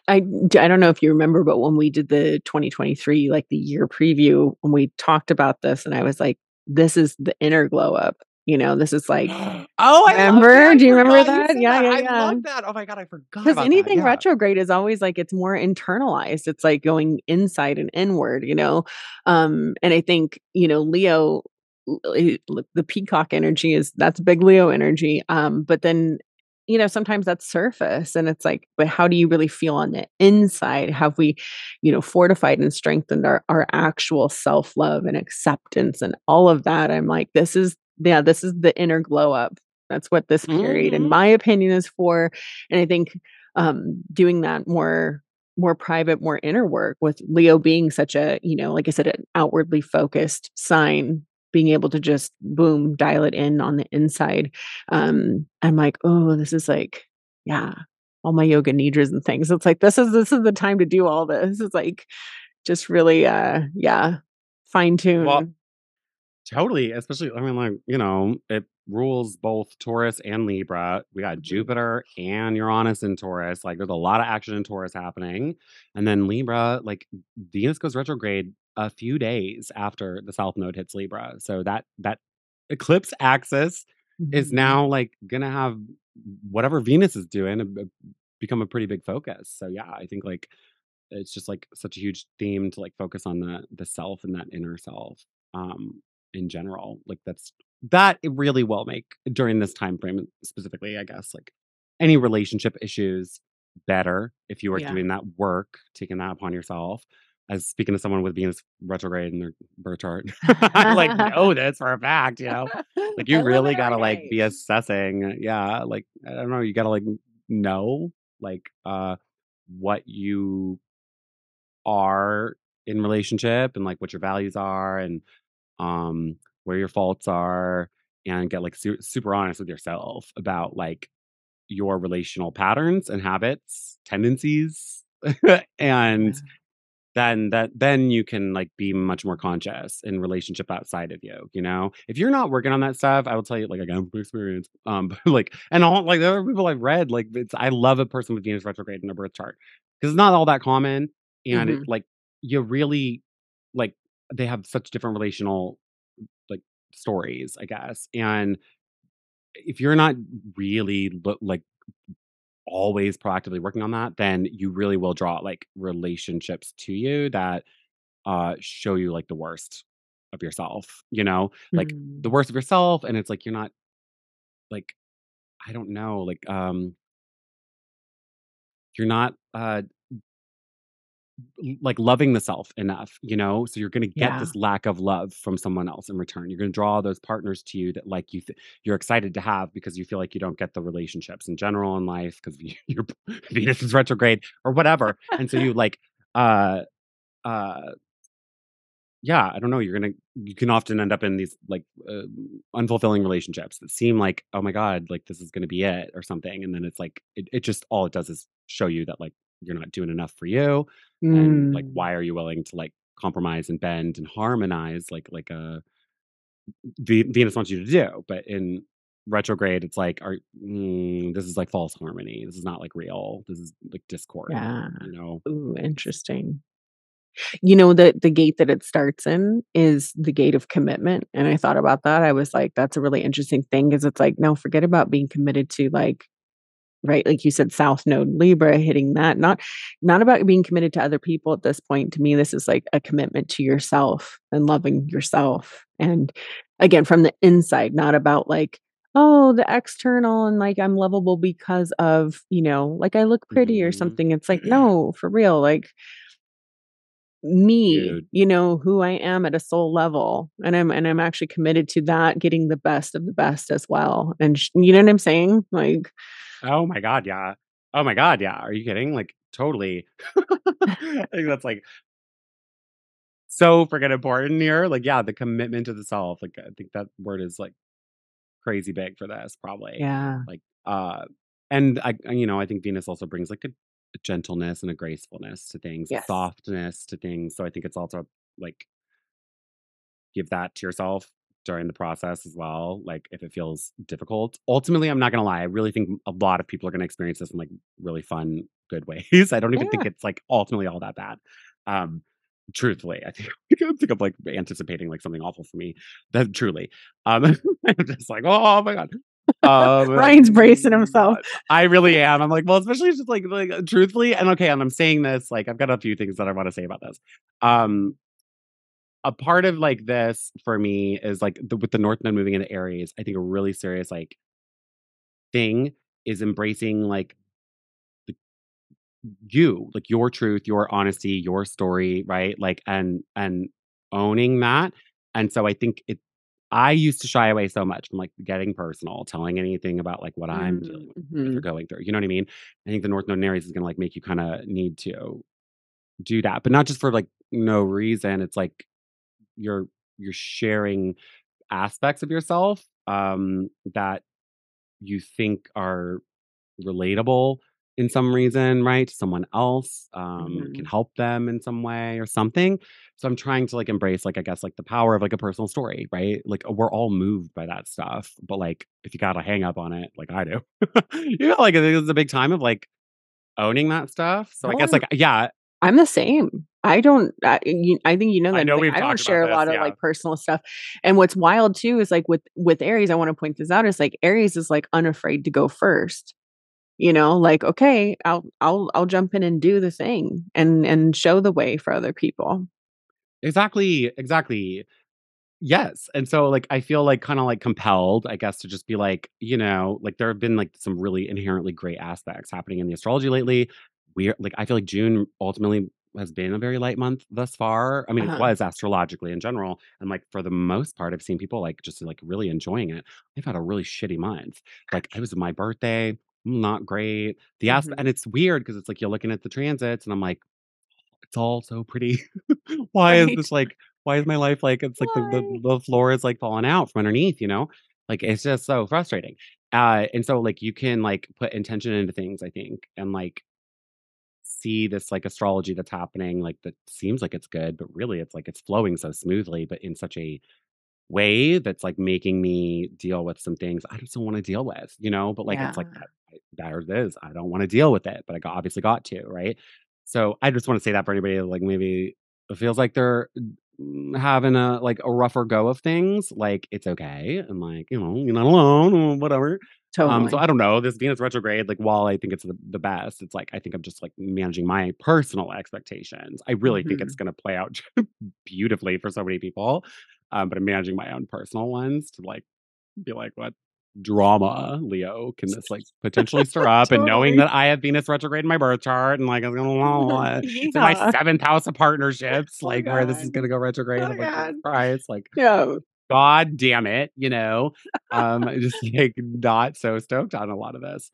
I, I don't know if you remember, but when we did the 2023, like, the year preview, when we talked about this, and I was like, "This is the inner glow up," you know, this is like oh, I remember? that. I Do you remember you that? Yeah, that. yeah, I love that. Oh my god, I forgot Because anything Yeah. retrograde is always like it's more internalized. It's like going inside and inward, you know? Um, and I think, you know, Leo, eh, the peacock energy is that's big Leo energy. Um, but then, you know, sometimes that's surface and it's like, but how do you really feel on the inside? Have we, you know, fortified and strengthened our, our actual self love and acceptance and all of that? I'm like, this is, yeah, this is the inner glow up. That's what this period, in Mhm. my opinion, is for. And I think um, doing that more more private, more inner work with Leo being such a, you know, like I said, an outwardly focused sign, being able to just boom, dial it in on the inside. Um, I'm like, oh, this is like, yeah, all my yoga nidras and things. It's like this is this is the time to do all this. It's like just really uh yeah, fine tune. Well, totally. Especially, I mean, like, you know, it rules both Taurus and Libra. We got Mhm. Jupiter and Uranus in Taurus. Like, there's a lot of action in Taurus happening. And then Libra, like, Venus goes retrograde a few days after the South Node hits Libra. So that that eclipse axis is Mhm. now like gonna have whatever Venus is doing uh, b- become a pretty big focus. So yeah, I think like it's just like such a huge theme to like focus on the the self and that inner self um in general. Like that's that it really will make during this time frame specifically, I guess, like any relationship issues better if you are Yeah. doing that work, taking that upon yourself. As speaking to someone with Venus retrograde in their birth chart, I like know this for a fact, you know. Like you really gotta like be assessing, yeah, like I don't know, you gotta like know like uh what you are in relationship and like what your values are and um where your faults are and get like su- super honest with yourself about like your relational patterns and habits, tendencies and Yeah. Then that then you can like be much more conscious in relationship outside of you you know if you're not working on that stuff i will tell you like again from experience um but like and all like the other people i've read like it's i love a person with venus retrograde in their birth chart because it's not all that common and it Mhm. like you really like they have such different relational like stories i guess and if you're not really lo- like always proactively working on that then you really will draw like relationships to you that uh show you like the worst of yourself you know like the Mm. worst of yourself and it's like you're not like i don't know like um you're not uh like loving the self enough you know so you're going to get Yeah. this lack of love from someone else in return you're going to draw those partners to you that like you th- you're excited to have because you feel like you don't get the relationships in general in life because your venus is retrograde or whatever and so you like uh uh yeah, I don't know. You're gonna you can often end up in these like uh, unfulfilling relationships that seem like, oh my god, like this is gonna be it or something, and then it's like it, it just all it does is show you that like you're not doing enough for you, and like Mm. why are you willing to like compromise and bend and harmonize like like a Venus wants you to do, but in retrograde, it's like are mm, this is like false harmony. This is not like real. This is like discord. Yeah. You know. Ooh, interesting. You know, the the gate that it starts in is the gate of commitment, and I thought about that. I was like, "That's a really interesting thing," because it's like, no, forget about being committed to, like right, like you said, South Node Libra hitting that. Not not about being committed to other people at this point. To me, this is like a commitment to yourself and loving yourself. And again, from the inside, not about like, oh, the external and like I'm lovable because of, you know, like I look pretty or Mhm. something. It's like, no, for real. Like me, Dude, you know, who I am at a soul level, and I'm and I'm actually committed to that, getting the best of the best as well, and sh you know what I'm saying? Like Oh my god, yeah. Oh my god, yeah. Are you kidding? Like, totally. I think that's, like, so freaking important here. Like, yeah, the commitment to the self. Like, I think that word is, like, crazy big for this probably. Yeah. Like, uh, and I you know, I think Venus also brings, like, a a gentleness and a gracefulness to things, Yes. softness to things. So I think it's also, like, give that to yourself during the process as well, like, if it feels difficult. Ultimately, I'm not gonna lie, I really think a lot of people are gonna experience this in, like, really fun, good ways. I don't even think it's, like, ultimately all that bad. Um, truthfully, I think I think I'm, like, anticipating, like, something awful for me. That truly. Um, I'm just like, "Oh my god." Ryan's bracing Um, himself. I really am. I'm like, well, especially just, like like, truthfully and okay, and I'm saying this, like, I've got a few things that I wanna say about this. Um a part of like this for me is like the, with the North Node moving into Aries, I think a really serious like thing is embracing like you, like your truth, your honesty, your story, right? Like and and owning that. And so I think it I used to shy away so much from like getting personal, telling anything about like what I'm dealing with Mhm. or going through. You know what I mean? I think the North Node in Aries is gonna like make you kind of need to do that, but not just for like no reason. It's like you're you're sharing aspects of yourself um that you think are relatable in some reason, right? To someone else, um, can Mhm. help them in some way or something. So I'm trying to like embrace, like, I guess, like the power of like a personal story, right? Like we're all moved by that stuff, but like if you got a hang up on it, like I do, you know, like it's a big time of like owning that stuff. So I guess like yeah, I'm the same. I don't I you I think you know I that, know like, I don't share a this. lot of, Yeah. like, personal stuff, and what's wild too is, like, with with Aries, I wanna point this out, is, like, Aries is, like, unafraid to go first, you know? Like, "Okay, I'll I'll I'll jump in and do the thing and and show the way for other people." Exactly, exactly. Yes, and so, like, I feel, like, kinda, like, compelled, I guess, to just be like, you know, like, there have been, like, some really inherently great aspects happening in the astrology lately. We're like, I feel like June ultimately has been a very light month thus far. I mean, it Uh-huh. was astrologically in general, and, like, for the most part, I've seen people, like, just, like, really enjoying it. I've had a really shitty month. Like, it was my birthday, not great. The asp and Mhm. it's weird because it's like you're looking at the transits, and I'm like, it's all so pretty. Why is Right. this like why is my life like it's like the the the floor is like falling out from underneath, you know? Like it's just so frustrating. Uh and so like you can like put intention into things, I think, and like see this like astrology that's happening like that seems like it's good, but really it's like it's flowing so smoothly, but in such a way that's like making me deal with some things I just don't want to deal with, you know? But like Yeah. it's like that, there it is. I don't want to deal with it, but I got, obviously got to, right? So I just want to say that for anybody like maybe it feels like they're having a like a rougher go of things, like it's okay. And like, you know, you're not alone whatever. Um, so I don't know. This Venus retrograde, like while I think it's the, the best, it's like I think I'm just like managing my personal expectations. I really think it's gonna play out beautifully for so many people. Um, but I'm managing my own personal ones to like be like, what drama, Leo, can this like potentially stir up? And knowing that I have Venus retrograde in my birth chart and like it's gonna it's in my Yeah. seventh house of partnerships, Oh like where this is gonna go retrograde. Oh I'm like. Christ, like Yeah. God damn it, you know. Um, just like not so stoked on a lot of this.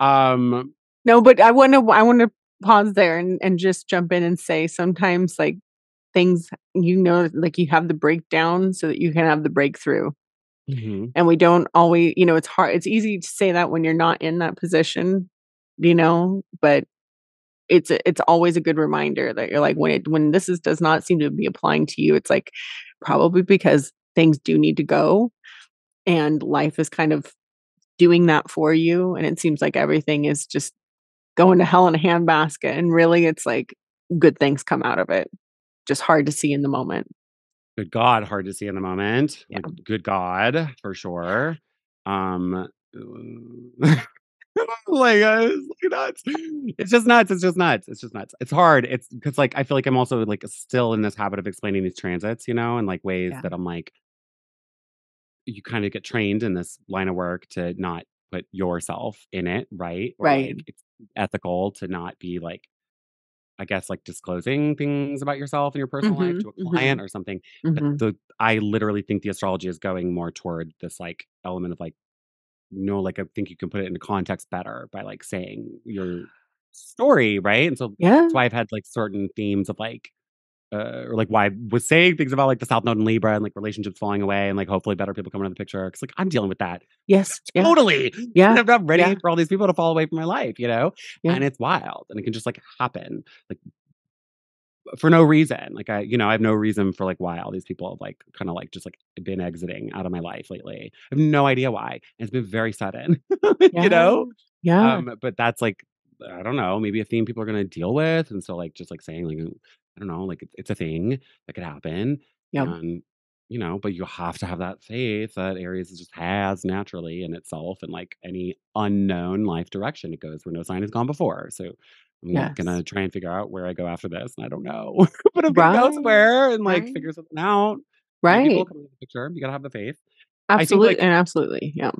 Um, No, but I wanna I wanna pause there and and just jump in and say sometimes, like, things you know, like, you have the breakdown so that you can have the breakthrough, mhm, and we don't always you know, it's hard it's easy to say that when you're not in that position, you know, but it's it's always a good reminder that you're like, when it when this is does not seem to be applying to you, it's, like, probably because things do need to go, and life is kind of doing that for you, and it seems like everything is just going to hell in a handbasket, and really it's like good things come out of it. Just hard to see in the moment. Good God, hard to see in the moment. Yeah. Like, good God, for sure. Um, like, uh, it's nuts. It's just nuts. It's just nuts. It's just nuts. It's hard. It's because, like, I feel like I'm also like still in this habit of explaining these transits, you know, and like ways Yeah. that I'm like, you kind of get trained in this line of work to not put yourself in it, right? Or Right. like it's ethical to not be like, I guess, like disclosing things about yourself and your personal life Mhm, to a client mhm, or something. But mhm. the I literally think the astrology is going more toward this like element of like, you no, like I think you can put it into context better by like saying your story, right? And so Yeah. that's why I've had like certain themes of like uh, or like why I was saying things about like the South Node and Libra and like relationships falling away and like hopefully better people coming into the picture. Cause like I'm dealing with that Yes. Yeah. totally. Yeah. I'm not ready Yeah. for all these people to fall away from my life, you know? Yeah. And it's wild and it can just like happen like for no reason. Like I, you know, I have no reason for like why all these people have like kind of like just like been exiting out of my life lately. I have no idea why. And it's been very sudden, you know? Yeah. Um, but that's like, I don't know, maybe a theme people are gonna deal with. And so like just like saying like I don't know, like it's, it's a thing that could happen. Yep. And you know, but you have to have that faith that Aries just has naturally in itself and like any unknown life direction it goes where no sign has gone before. So I'm Yes. gonna try and figure out where I go after this. And I don't know. but I'm gonna go Right. somewhere and like Right. figure something out. Maybe people Right. come into the picture. You gotta have the faith. I think Absolutely like and absolutely. Yeah.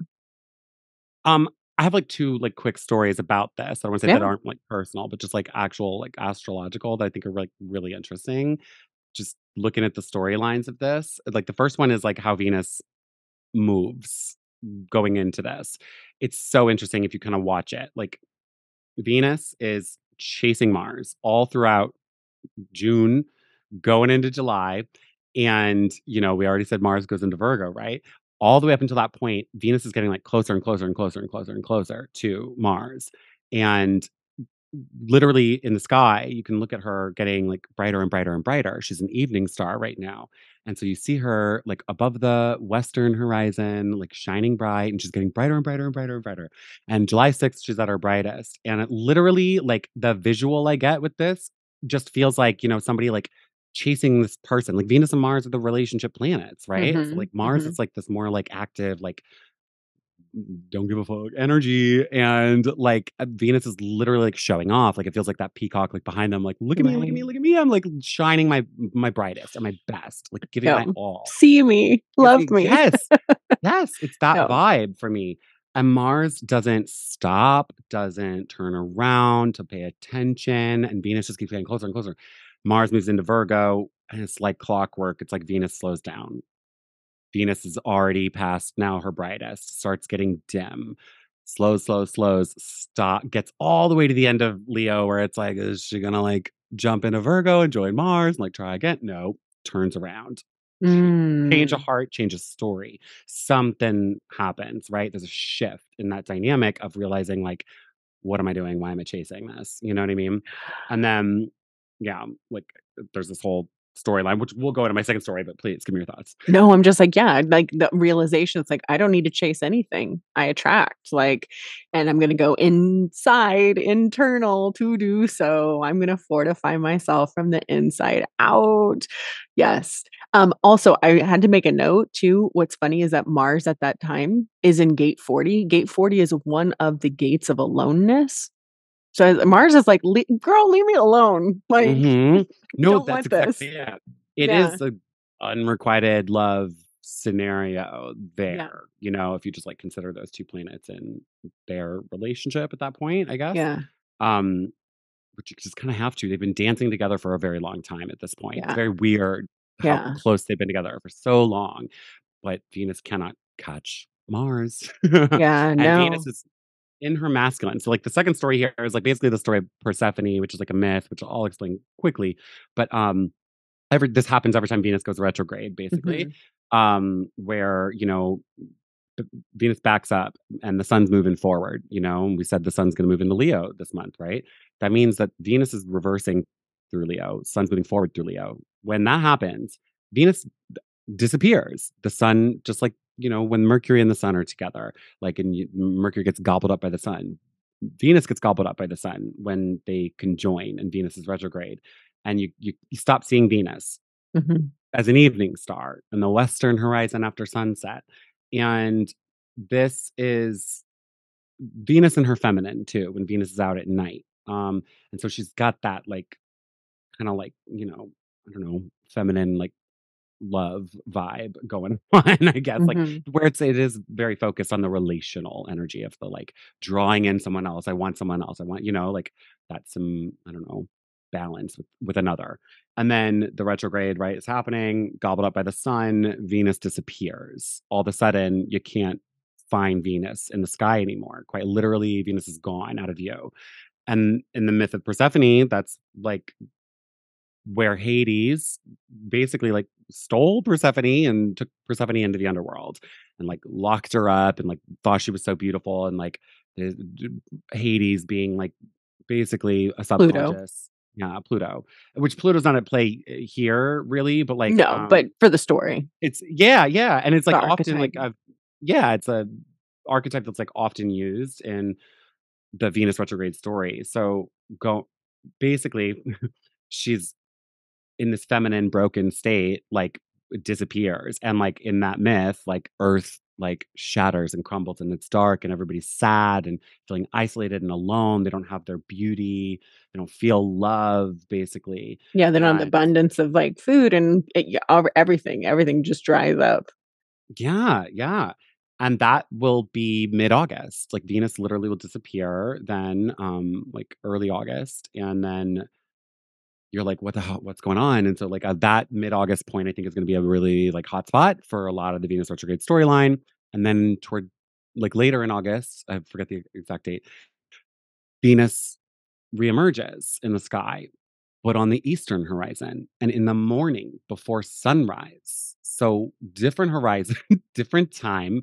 um I have like two like quick stories about this. I don't want to say Yeah. that aren't like personal, but just like actual like astrological that I think are like really interesting. Just looking at the storylines of this. Like the first one is like how Venus moves going into this. It's so interesting if you kind of watch it. Like Venus is chasing Mars all throughout June, going into July. And, you know, we already said Mars goes into Virgo, right? All the way up until that point, Venus is getting like closer and closer and closer and closer and closer to Mars. And literally in the sky, you can look at her getting like brighter and brighter and brighter. She's an evening star right now. And so you see her like above the western horizon, like shining bright, and she's getting brighter and brighter and brighter and brighter. And July 6th, she's at her brightest. And it literally, like the visual I get with this just feels like, you know, somebody like chasing this person. Like Venus and Mars are the relationship planets, right? So Mhm, like Mars mhm. is like this more like active, like don't give a fuck energy and like uh, venus is literally like showing off like it feels like that peacock like behind them like look at me look at me look at me i'm like shining my my brightest and my best like giving my Yep. all See me, love me. yes yes it's that Yep. vibe for me and mars doesn't stop doesn't turn around to pay attention and venus just keeps getting closer and closer mars moves into virgo and it's like clockwork it's like venus slows down Venus is already past now her brightest, starts getting dim, slows, slows, slows, stop, gets all the way to the end of Leo where it's like, is she gonna like jump into Virgo and join Mars and like try again? No, turns around. Change a Mm. heart, change a story. Something happens, right? There's a shift in that dynamic of realizing like, what am I doing? Why am I chasing this? You know what I mean? And then, yeah, like there's this whole storyline, which we'll go into my second story, but please give me your thoughts. No, I'm just like, yeah, like the realization. It's like I don't need to chase anything. I attract, like, and I'm gonna go inside, internal to do so. I'm gonna fortify myself from the inside out. Yes. Um, also, I had to make a note too. What's funny is that Mars at that time is in gate 40. Gate 40 is one of the gates of aloneness. So Mars is like, "Le- girl, leave me alone. Like, Mhm. No, that's exactly this. it. It Yeah. is a unrequited love scenario there. You know, if you just like consider those two planets and their relationship at that point, I guess. Yeah. Um, but you just kind of have to. They've been dancing together for a very long time at this point. It's very weird how Yeah. close they've been together for so long. But Venus cannot catch Mars. Yeah. and No. Venus is in her masculine. So like the second story here is like basically the story of Persephone, which is like a myth, which I'll explain quickly. But um every this happens every time Venus goes retrograde, basically. Mhm. Um, where, you know, Venus backs up and the sun's moving forward, you know, and we said the sun's gonna move into Leo this month, right? That means that Venus is reversing through Leo, sun's moving forward through Leo. When that happens, Venus disappears. The sun, just like you know, when Mercury and the sun are together, like and you, Mercury gets gobbled up by the sun, Venus gets gobbled up by the sun when they conjoin and Venus is retrograde, and you you, you stop seeing Venus Mhm. as an evening star in the western horizon after sunset, and this is Venus and her feminine too. When Venus is out at night, um, and so she's got that like kind of like you know I don't know feminine like love vibe going on, I guess. Like Mhm. where it's it is very focused on the relational energy of the like drawing in someone else. I want someone else. I want, you know, like that's some, I don't know, balance with, with another. And then the retrograde, right, is happening, gobbled up by the sun, Venus disappears. All of a sudden, you can't find Venus in the sky anymore. Quite literally, Venus is gone out of view. And in the myth of Persephone, that's like where Hades basically like stole Persephone and took Persephone into the underworld and like locked her up and like thought she was so beautiful and like Hades being like basically a Pluto. subconscious. Yeah, Pluto. Which Pluto's not at play uh, here really, but like no, um, but for the story. it's yeah, yeah, and it's like The often like a yeah, it's a archetype that's like often used in the Venus retrograde story. So go basically she's in this feminine broken state like disappears and like in that myth like earth like shatters and crumbles and it's dark and everybody's sad and feeling isolated and alone they don't have their beauty they don't feel love basically Yeah, they don't have the abundance of like food and it, everything. Everything just dries up. Yeah, yeah. And that will be mid-August. Like Venus literally will disappear then um like early August and then you're like, "What the hell? What's going on?" And so, like, at that mid-August point, I think is gonna be a really, like, hot spot for a lot of the Venus retrograde storyline, and then toward like, later in August, I forget the exact date Venus reemerges in the sky, but on the eastern horizon and in the morning before sunrise. So, different horizon, different time,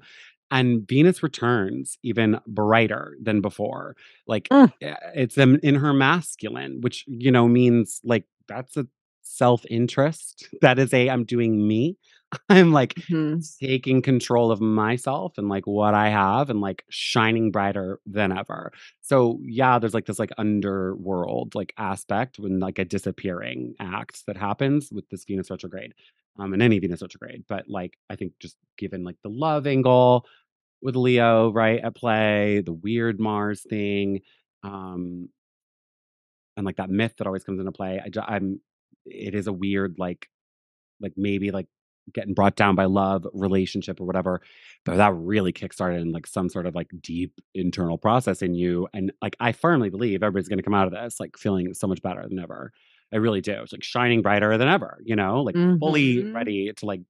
and Venus returns even brighter than before. Like, Mm. eh, it's, in her masculine, which, you know, means, like, that's a self-interest. That is a, "I'm doing me." I'm, like, Mhm. taking control of myself and, like, what I have and, like, shining brighter than ever. So, yeah, there's, like, this, like, underworld, like, aspect when, like, a disappearing act that happens with this Venus retrograde, um, and any Venus retrograde, but, like, I think just given, like, the love angle with Leo, right, at play, the weird Mars thing, um and, like, that myth that always comes into play, I I'm it is a weird, like like, maybe, like, getting brought down by love, relationship, or whatever, but that really kickstarted in, like, some sort of, like, deep internal process in you, and, like, I firmly believe everybody's gonna come out of this, like, feeling so much better than ever. I really do. It's, like, shining brighter than ever, you know, like, fully Mhm. ready to, like,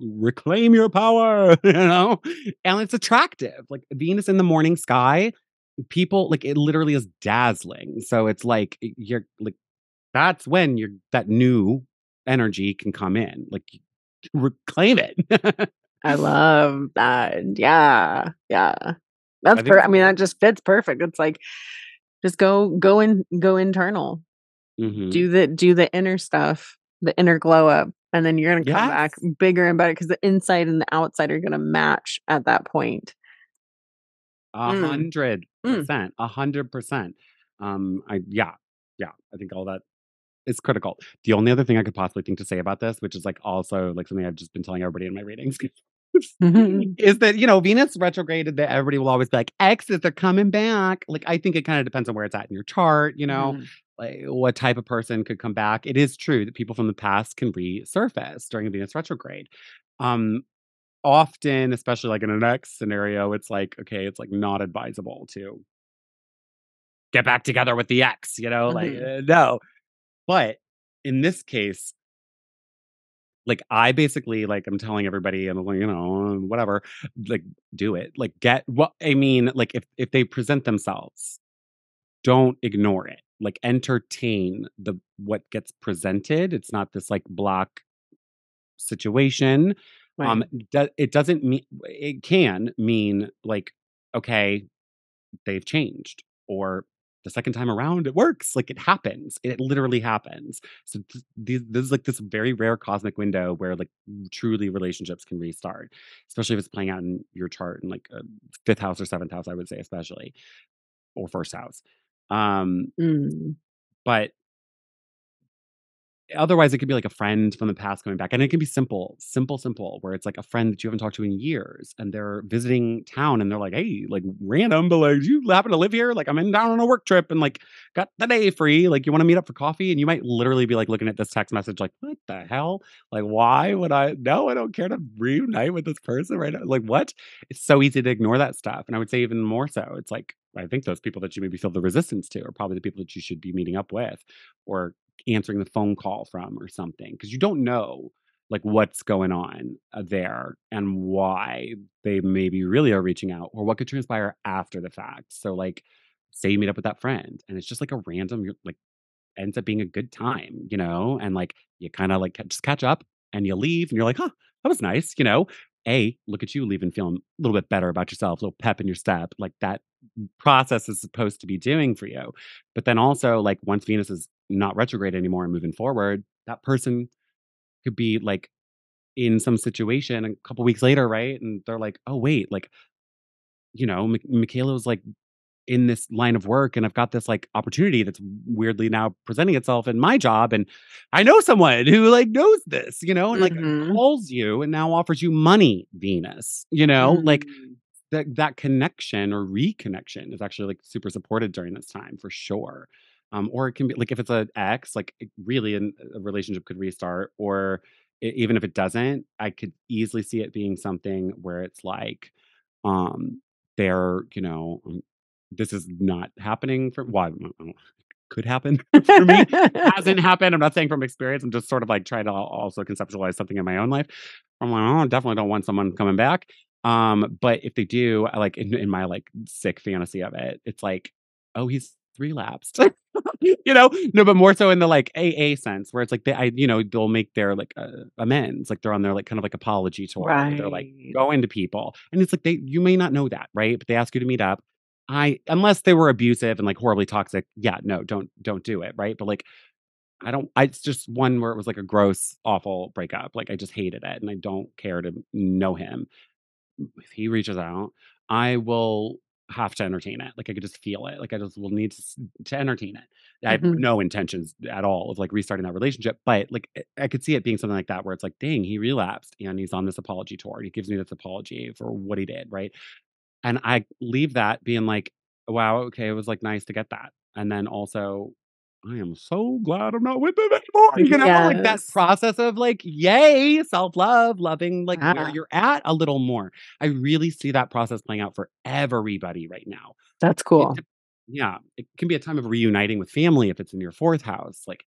reclaim your power, you know? And it's attractive. Like, Venus in the morning sky, people like, it literally is dazzling. So it's like, you're like that's when you're that new energy can come in, like, reclaim it. I love that. Yeah, yeah. That's I per I mean, that just fits perfect. It's like, just go go in go internal. Mhm. Do the do the inner stuff, the inner glow up, and then you're gonna come back bigger and better because the inside and the outside are gonna match at that point. a Mm. hundred Mm. percent, 100%. Um, I yeah, yeah, I think all that is critical. The only other thing I could possibly think to say about this, which is, like, also, like, something I've just been telling everybody in my readings, is that, you know, Venus retrograded that everybody will always be like, "Exes are coming back." Like, I think it kinda depends on where it's at in your chart, you know, Mhm. Like, what type of person could come back. It is true that people from the past can resurface during a Venus retrograde. Um, often, especially, like, in an ex scenario, it's like, okay, it's, like, not advisable to get back together with the ex, you know, like, Mhm. uh, no. But in this case like, I basically, like, I'm telling everybody, I'm like, you know, whatever, like, do it. Like, get what I mean, like, if if they present themselves, don't ignore it. Like, entertain the what gets presented. It's not this, like, block situation. Um, do it doesn't mean it can mean, like, okay, they've changed, or the second time around, it works, like, it happens. It literally happens. So, th these this is, like, this very rare cosmic window where, like, truly relationships can restart, especially if it's playing out in your chart in, like, a 5th house or 7th house, I would say especially, or 1st house. Um Mm. but otherwise, it could be, like, a friend from the past coming back, and it can be simple, simple, simple, where it's, like, a friend that you haven't talked to in years, and they're visiting town, and they're like, "Hey," like, random, but, like, "Do you happen to live here? Like, I'm in town on a work trip and, like, got the day free. Like, you wanna meet up for coffee?" And you might literally be, like, looking at this text message like, "What the hell? Like, why would I no, I don't care to reunite with this person right now." Like, what? It's so easy to ignore that stuff, and I would say even more so, it's like, I think those people that you maybe feel the resistance to are probably the people that you should be meeting up with or answering the phone call from or something because you don't know, like, what's going on, uh, there and why they maybe really are reaching out or what could transpire after the fact. So, like, say you meet up with that friend, and it's just, like, a random like, ends up being a good time, you know, and, like, you kinda, like, just catch up, and you leave, and you're like, "Huh, that was nice," you know? A, look at you leaving feeling a little bit better about yourself, a little pep in your step, like, that process is supposed to be doing for you. But then also, like, once Venus is not retrograde anymore and moving forward, that person could be, like, in some situation a couple weeks later, right? And they're like, "Oh, wait, like" "you know, Mi Mikaela was, like, in this line of work, and I've got this, like, opportunity that's weirdly now presenting itself in my job, and I know someone who, like, knows this," you know, and, like, Mhm. calls you and now offers you money, Venus, you know? Like, Mm. that that connection or reconnection is actually, like, super supported during this time for sure. Um, or it can be like, if it's a ex, like, it really an a relationship could restart, or e even if it doesn't, I could easily see it being something where it's like, um, they're, you know, this is not happening for well, don't know. could happen for me. Hasn't happened. I'm not saying from experience. I'm just sort of like trying to also conceptualize something in my own life. I'm like, oh, I definitely don't want someone coming back. Um, but if they do, I like in, in my like sick fantasy of it, it's like, oh, he's relapsed. you know, no, but more so in the like AA sense, where it's like they, I, you know, they'll make their like uh, amends, like they're on their like kind of like apology tour. Right. They're like going to people, and it's like they, you may not know that, right? But they ask you to meet up. I, unless they were abusive and like horribly toxic, yeah, no, don't, don't do it, right? But like, I don't. I, it's just one where it was like a gross, awful breakup. Like I just hated it, and I don't care to know him. If he reaches out, I will have to entertain it. Like I could just feel it. Like I just will need to to entertain it. I have mm-hmm. no intentions at all of like restarting that relationship, but like I could see it being something like that where it's like, dang, he relapsed and he's on this apology tour. He gives me this apology for what he did, right? And I leave that being like, wow, okay, it was like nice to get that. And then also I am so glad I'm not with them anymore. You know, yes. like that process of like, yay, self love, loving like where ah. you're at a little more. I really see that process playing out for everybody right now. That's cool. It, yeah, it can be a time of reuniting with family if it's in your fourth house. Like,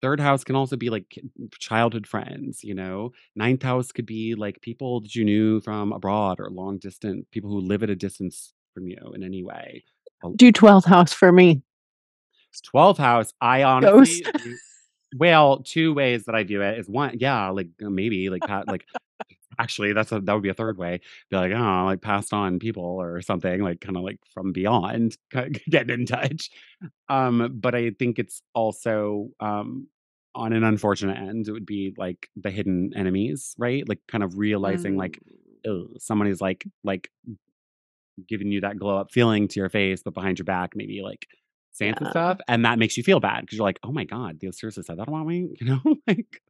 third house can also be like childhood friends, you know. Ninth house could be like people that you knew from abroad or long distance, people who live at a distance from you in any way. Do 12th house for me. 12th house, I honestly, well, two ways that I do it is one, yeah, like maybe like like actually that's a that would be a third way. Be like, oh, like passed on people or something, like kind of like from beyond, get in touch. Um, but I think it's also um on an unfortunate end, it would be like the hidden enemies, right? Like kind of realizing mm. like somebody's like like giving you that glow up feeling to your face, but behind your back, maybe like saying yeah. stuff, and that makes you feel bad because you're like, oh my god, they seriously said that about me, you know, like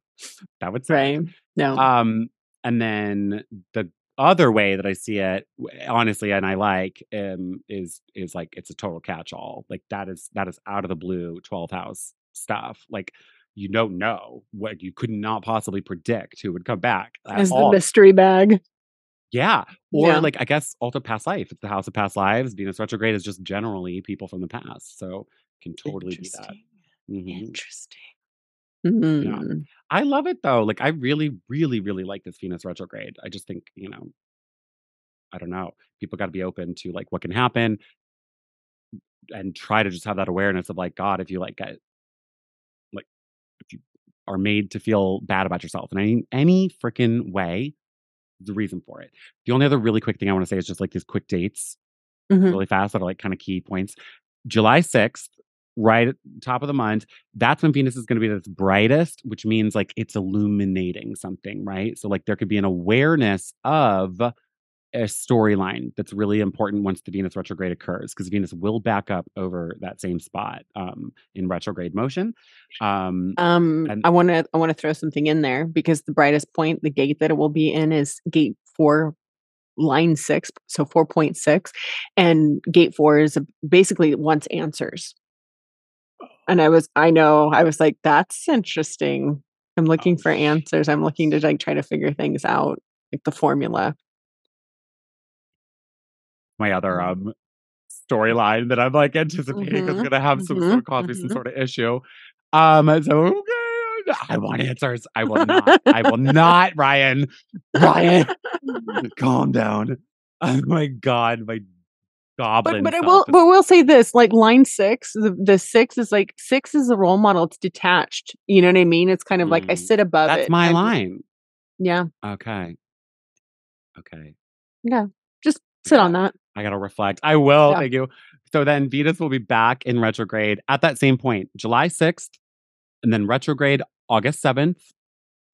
that would say right. No, um, and then the other way that I see it, honestly, and I like, um, is is like it's a total catch all. Like that is that is out of the blue 12th house stuff. Like you don't know what you could not possibly predict who would come back. As the mystery bag. Yeah. Or yeah. like I guess also past life. It's the house of past lives. Venus retrograde is just generally people from the past. So can totally be that. Mm-hmm. Interesting. Mm-hmm. Yeah. I love it though. Like I really, really, really like this Venus retrograde. I just think, you know, I don't know. People got to be open to like what can happen and try to just have that awareness of like, God, if you like get like if you are made to feel bad about yourself in any any freaking way, the reason for it. The only other really quick thing I want to say is just like these quick dates, mm-hmm. really fast that are like kind of key points. July 6th, right at top of the month, that's when Venus is going to be at its brightest, which means like it's illuminating something, right? So like there could be an awareness of a storyline that's really important once the Venus retrograde occurs because Venus will back up over that same spot um, in retrograde motion. Um, um, and- I want to I want to throw something in there because the brightest point, the gate that it will be in, is gate four, line six, so four point six, and gate four is basically wants answers. And I was, I know, I was like, that's interesting. I'm looking for answers. I'm looking to like try to figure things out, like the formula my other mm-hmm. um storyline that I'm like anticipating mm-hmm. is gonna have some mm-hmm. sort of cause mm-hmm. some sort of issue. Um, so okay, I want answers. I will not. I will not, Ryan. Ryan, calm down. Oh my god, my goblin. But, but I will. But we'll say this: like line six, the, the six is like six is a role model. It's detached. You know what I mean? It's kind of mm. like I mm. sit above That's it. my I'm, line. Yeah. Okay. Okay. Yeah. Just sit on that. I gotta reflect. I will. Yeah. Thank you. So then Venus will be back in retrograde at that same point, July 6th, and then retrograde August 7th,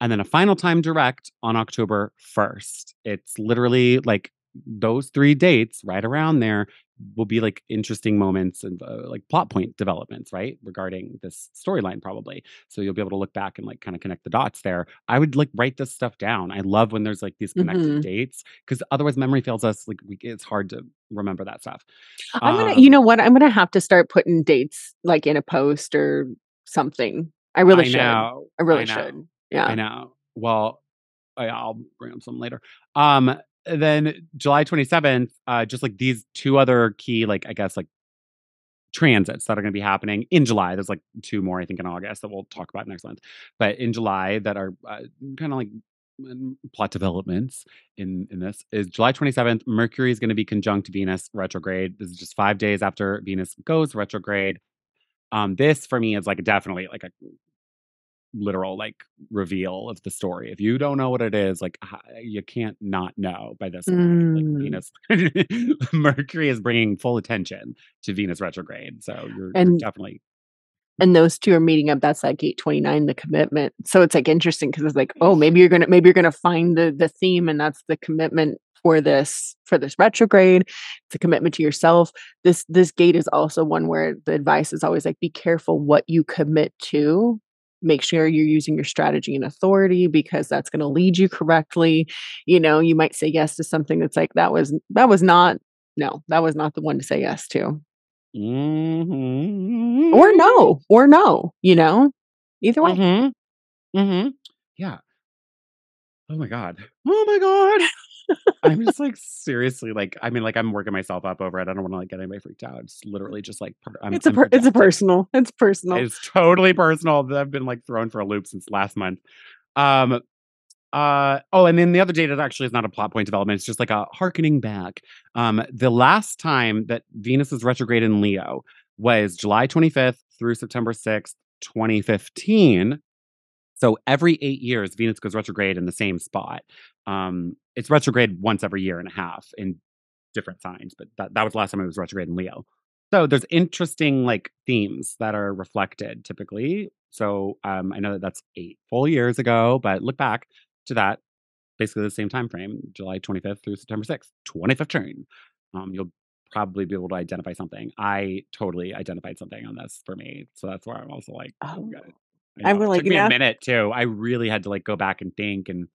and then a final time direct on October 1st. It's literally like those three dates right around there will be like interesting moments and uh, like plot point developments, right? Regarding this storyline, probably. So you'll be able to look back and like kind of connect the dots there. I would like write this stuff down. I love when there's like these connected mm-hmm. dates because otherwise memory fails us. Like we, it's hard to remember that stuff. I'm gonna, um, you know what? I'm gonna have to start putting dates like in a post or something. I really I should. Know, I really I should. Yeah. I know. Well, I'll bring up some later. Um, then July 27th, uh, just like these two other key, like I guess like transits that are going to be happening in July. There's like two more, I think, in August that we'll talk about next month. But in July, that are uh, kind of like mm, plot developments in in this is July 27th. Mercury is going to be conjunct Venus retrograde. This is just five days after Venus goes retrograde. Um, this for me is like definitely like a literal like reveal of the story. If you don't know what it is, like you can't not know by this point. Like Mm. Venus, Mercury is bringing full attention to Venus retrograde, so you're, you're And definitely and those two are meeting up. That's like eight twenty nine, the commitment. So it's like interesting because it's like, oh, maybe you're gonna maybe you're gonna find the the theme and that's the commitment for this for this retrograde. It's a commitment to yourself. This this gate is also one where the advice is always like be careful what you commit to. Make sure you're using your strategy and authority because that's going to lead you correctly. You know, you might say yes to something that's like that was that was not no, that was not the one to say yes to. Mhm. Or no, or no, you know? Either way. Mhm. Mhm. Yeah. Oh my god. Oh my god. I'm just like seriously like I mean like I'm working myself up over it. I don't want to like get anybody freaked out. It's literally just like per- I'm, It's a per- it's a personal. It's personal. It's totally personal. that I've been like thrown for a loop since last month. Um uh oh and then the other date it actually is not a plot point development. It's just like a harkening back. Um the last time that Venus was retrograde in Leo was July 25th through September 6th, 2015. So every eight years, Venus goes retrograde in the same spot. Um, it's retrograde once every year and a half in different signs, but that, that was the last time it was retrograde in Leo. So there's interesting like themes that are reflected typically. So um, I know that that's eight full years ago, but look back to that basically the same time frame, July 25th through September 6th, 25th turn. Um, you'll probably be able to identify something. I totally identified something on this for me, so that's where I'm also like, oh, Oh. I I know. feel It like, took me yeah. a minute too. I really had to like go back and think, and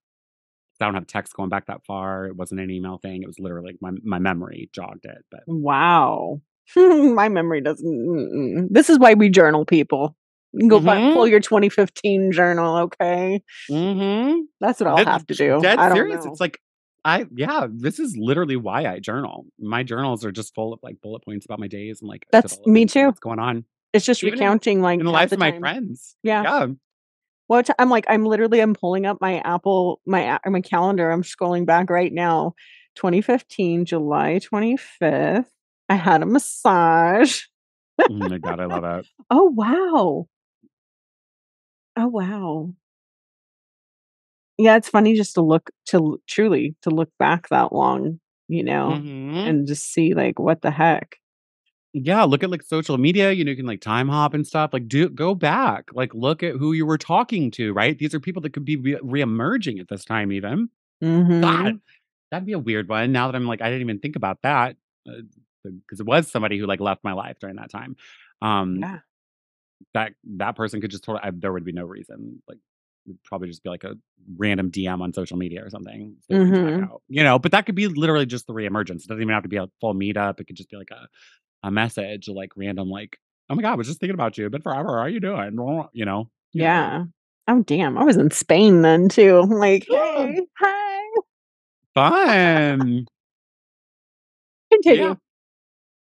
I don't have text going back that far. It wasn't an email thing. It was literally like my my memory jogged it. But Wow. My memory doesn't. mm-mm. This is why we journal people. You can go back, pull Mhm. your 2015 journal. Okay, mm-hmm. that's what I'll have to do. Don't serious. know. It's like I yeah. This is literally why I journal. My journals are just full of like bullet points about my days and like That's- me too. What's going on it's just even in- recounting like in the lives of my friends? Yeah. Yeah. Well, it's- I'm like, I'm literally, I'm pulling up my Apple, my my calendar. I'm scrolling back right now. 2015, July 25th. I had a massage. oh my god, I love it. Oh wow. Oh wow. Yeah, it's funny just to look to truly to look back that long, you know, Mhm. and just see like what the heck. Yeah, look at like social media. You know, you can like time hop and stuff. Like, do go back. Like, look at who you were talking to. Right? These are people that could be re- reemerging at this time. Even Mhm. God, that'd be a weird one. Now that I'm like, I didn't even think about that because it was somebody who like left my life during that time. Um, Yeah. that that person could just totally. I, there would be no reason. Like, it'd probably just be like a random DM on social media or something. So mm-hmm. You know, but that could be literally just the reemergence. It doesn't even have to be a full meetup. It could just be like a a message, like random, like, oh my god, I was just thinking about you. Been forever. How are you doing? You know. you know, Yeah. Oh damn. I was in Spain then too. I'm like, Yeah. hey, hi. Fun. Continue. Yeah.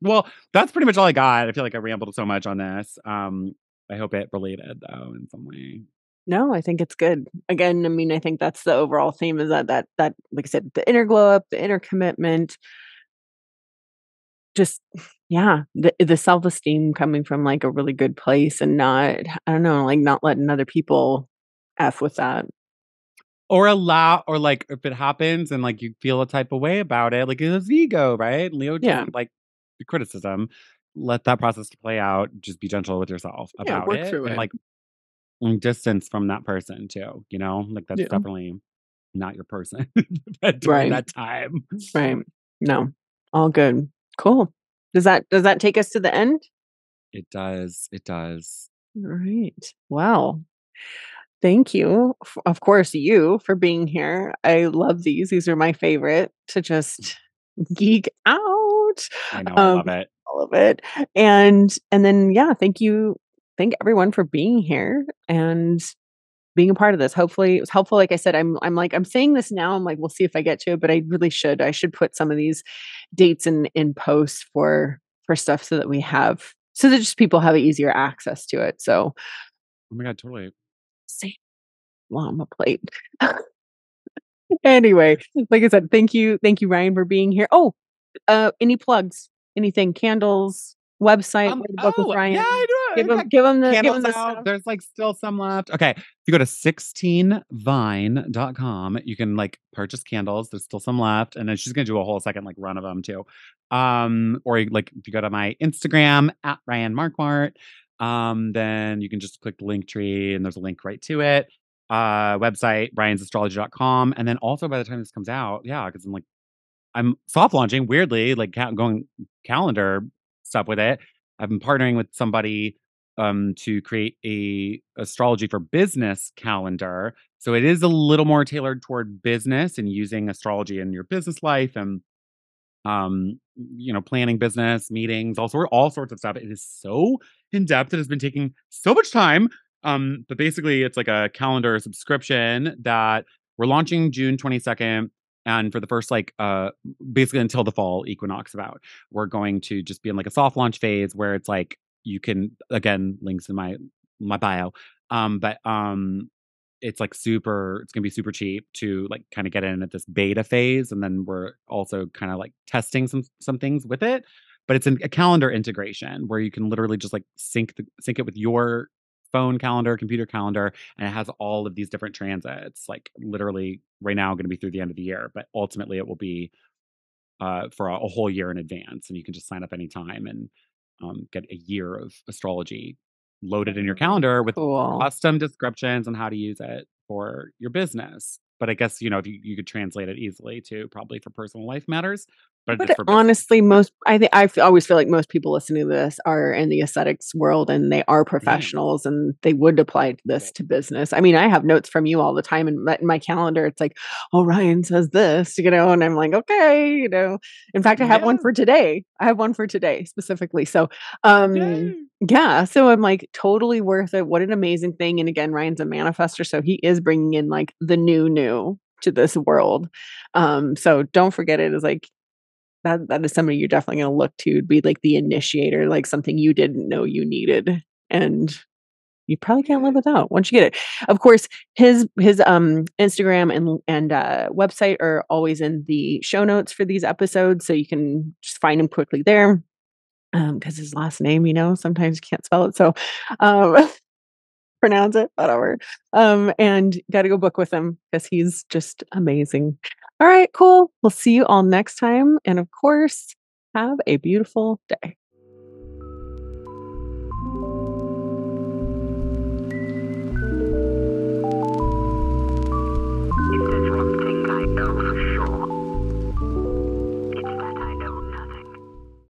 Well, that's pretty much all I got. I feel like I rambled so much on this. Um, I hope it related though in some way. No, I think it's good. Again, I mean, I think that's the overall theme is that that that like I said, the inner glow up, the inner commitment, just yeah, the the self esteem coming from like a really good place and not I don't know, like not letting other people f with that. Or allow, or like if it happens and like you feel a type of way about it, like it's ego, right? Leo Yeah. like the criticism. Let that process to play out. Just be gentle with yourself Yeah, about work it, and it. like distance from that person too. You know, like that's Yeah. definitely not your person during Right. that time. Right. No. All good. Cool. Does that does that take us to the end? It does. It does. All right. Wow. Thank you, of course, you for being here. I love these. These are my favorite to just geek out. I know. I love Um, it. all of it. And and then yeah, thank you. Thank everyone for being here and being a part of this. Hopefully it was helpful. Like I said, I'm I'm like I'm saying this now. I'm like, we'll see if I get to it, but I really should. I should put some of these dates in in posts for for stuff so that we have so that just people have easier access to it. So, oh my god, totally. Same llama plate. anyway, like I said, thank you, thank you, Ryan, for being here. Oh, uh, any plugs? Anything? Candles? Website? Um, where to with oh, Ryan? yeah, I do. Give them, give him the, give candles the out. stuff. There's like still some left. Okay. If you go to 16vine.com, you can like purchase candles. There's still some left. And then she's gonna do a whole second like run of them too. Um, or like if you go to my Instagram at Ryan Marquardt, um, then you can just click the link tree and there's a link right to it. Uh website, ryansastrology.com. And then also by the time this comes out, yeah, because I'm like I'm soft launching weirdly, like ca- going calendar stuff with it. I've been partnering with somebody um, to create a astrology for business calendar. So it is a little more tailored toward business and using astrology in your business life and um you know planning business meetings all sort all sorts of stuff it is so in depth it has been taking so much time um but basically it's like a calendar subscription that we're launching June 22nd and for the first like uh basically until the fall equinox about we're going to just be in like a soft launch phase where it's like you can again links in my my bio um but um it's like super it's gonna be super cheap to like kind of get in at this beta phase and then we're also kind of like testing some some things with it but it's an, a calendar integration where you can literally just like sync the sync it with your phone calendar computer calendar and it has all of these different transits like literally right now going to be through the end of the year but ultimately it will be uh, for a, a whole year in advance and you can just sign up anytime and um, get a year of astrology loaded in your calendar with Cool. custom descriptions on how to use it for your business. But I guess you know if you, you could translate it easily to probably for personal life matters. But, But just honestly, most I think I always feel like most people listening to this are in the aesthetics world and they are professionals and they would apply this to business. I mean, I have notes from you all the time and my, in my calendar. It's like, oh, Ryan says this, you know, and I'm like, okay, you know. In fact, I have one for today. I have one for today specifically. So, um, Yay. yeah, so I'm like totally worth it. What an amazing thing. And again, Ryan's a manifester, so he is bringing in like the new new to this world. Um, so don't forget it is like that that is somebody you're definitely going to look to to be like the initiator, like something you didn't know you needed and you probably can't live without once you get it. Of course, his his um Instagram and and uh website are always in the show notes for these episodes so you can just find him quickly there um because his last name you know sometimes you can't spell it so um pronounce it whatever um and got to go book with him because he's just amazing. All right cool. We'll see you all next time and of course have a beautiful day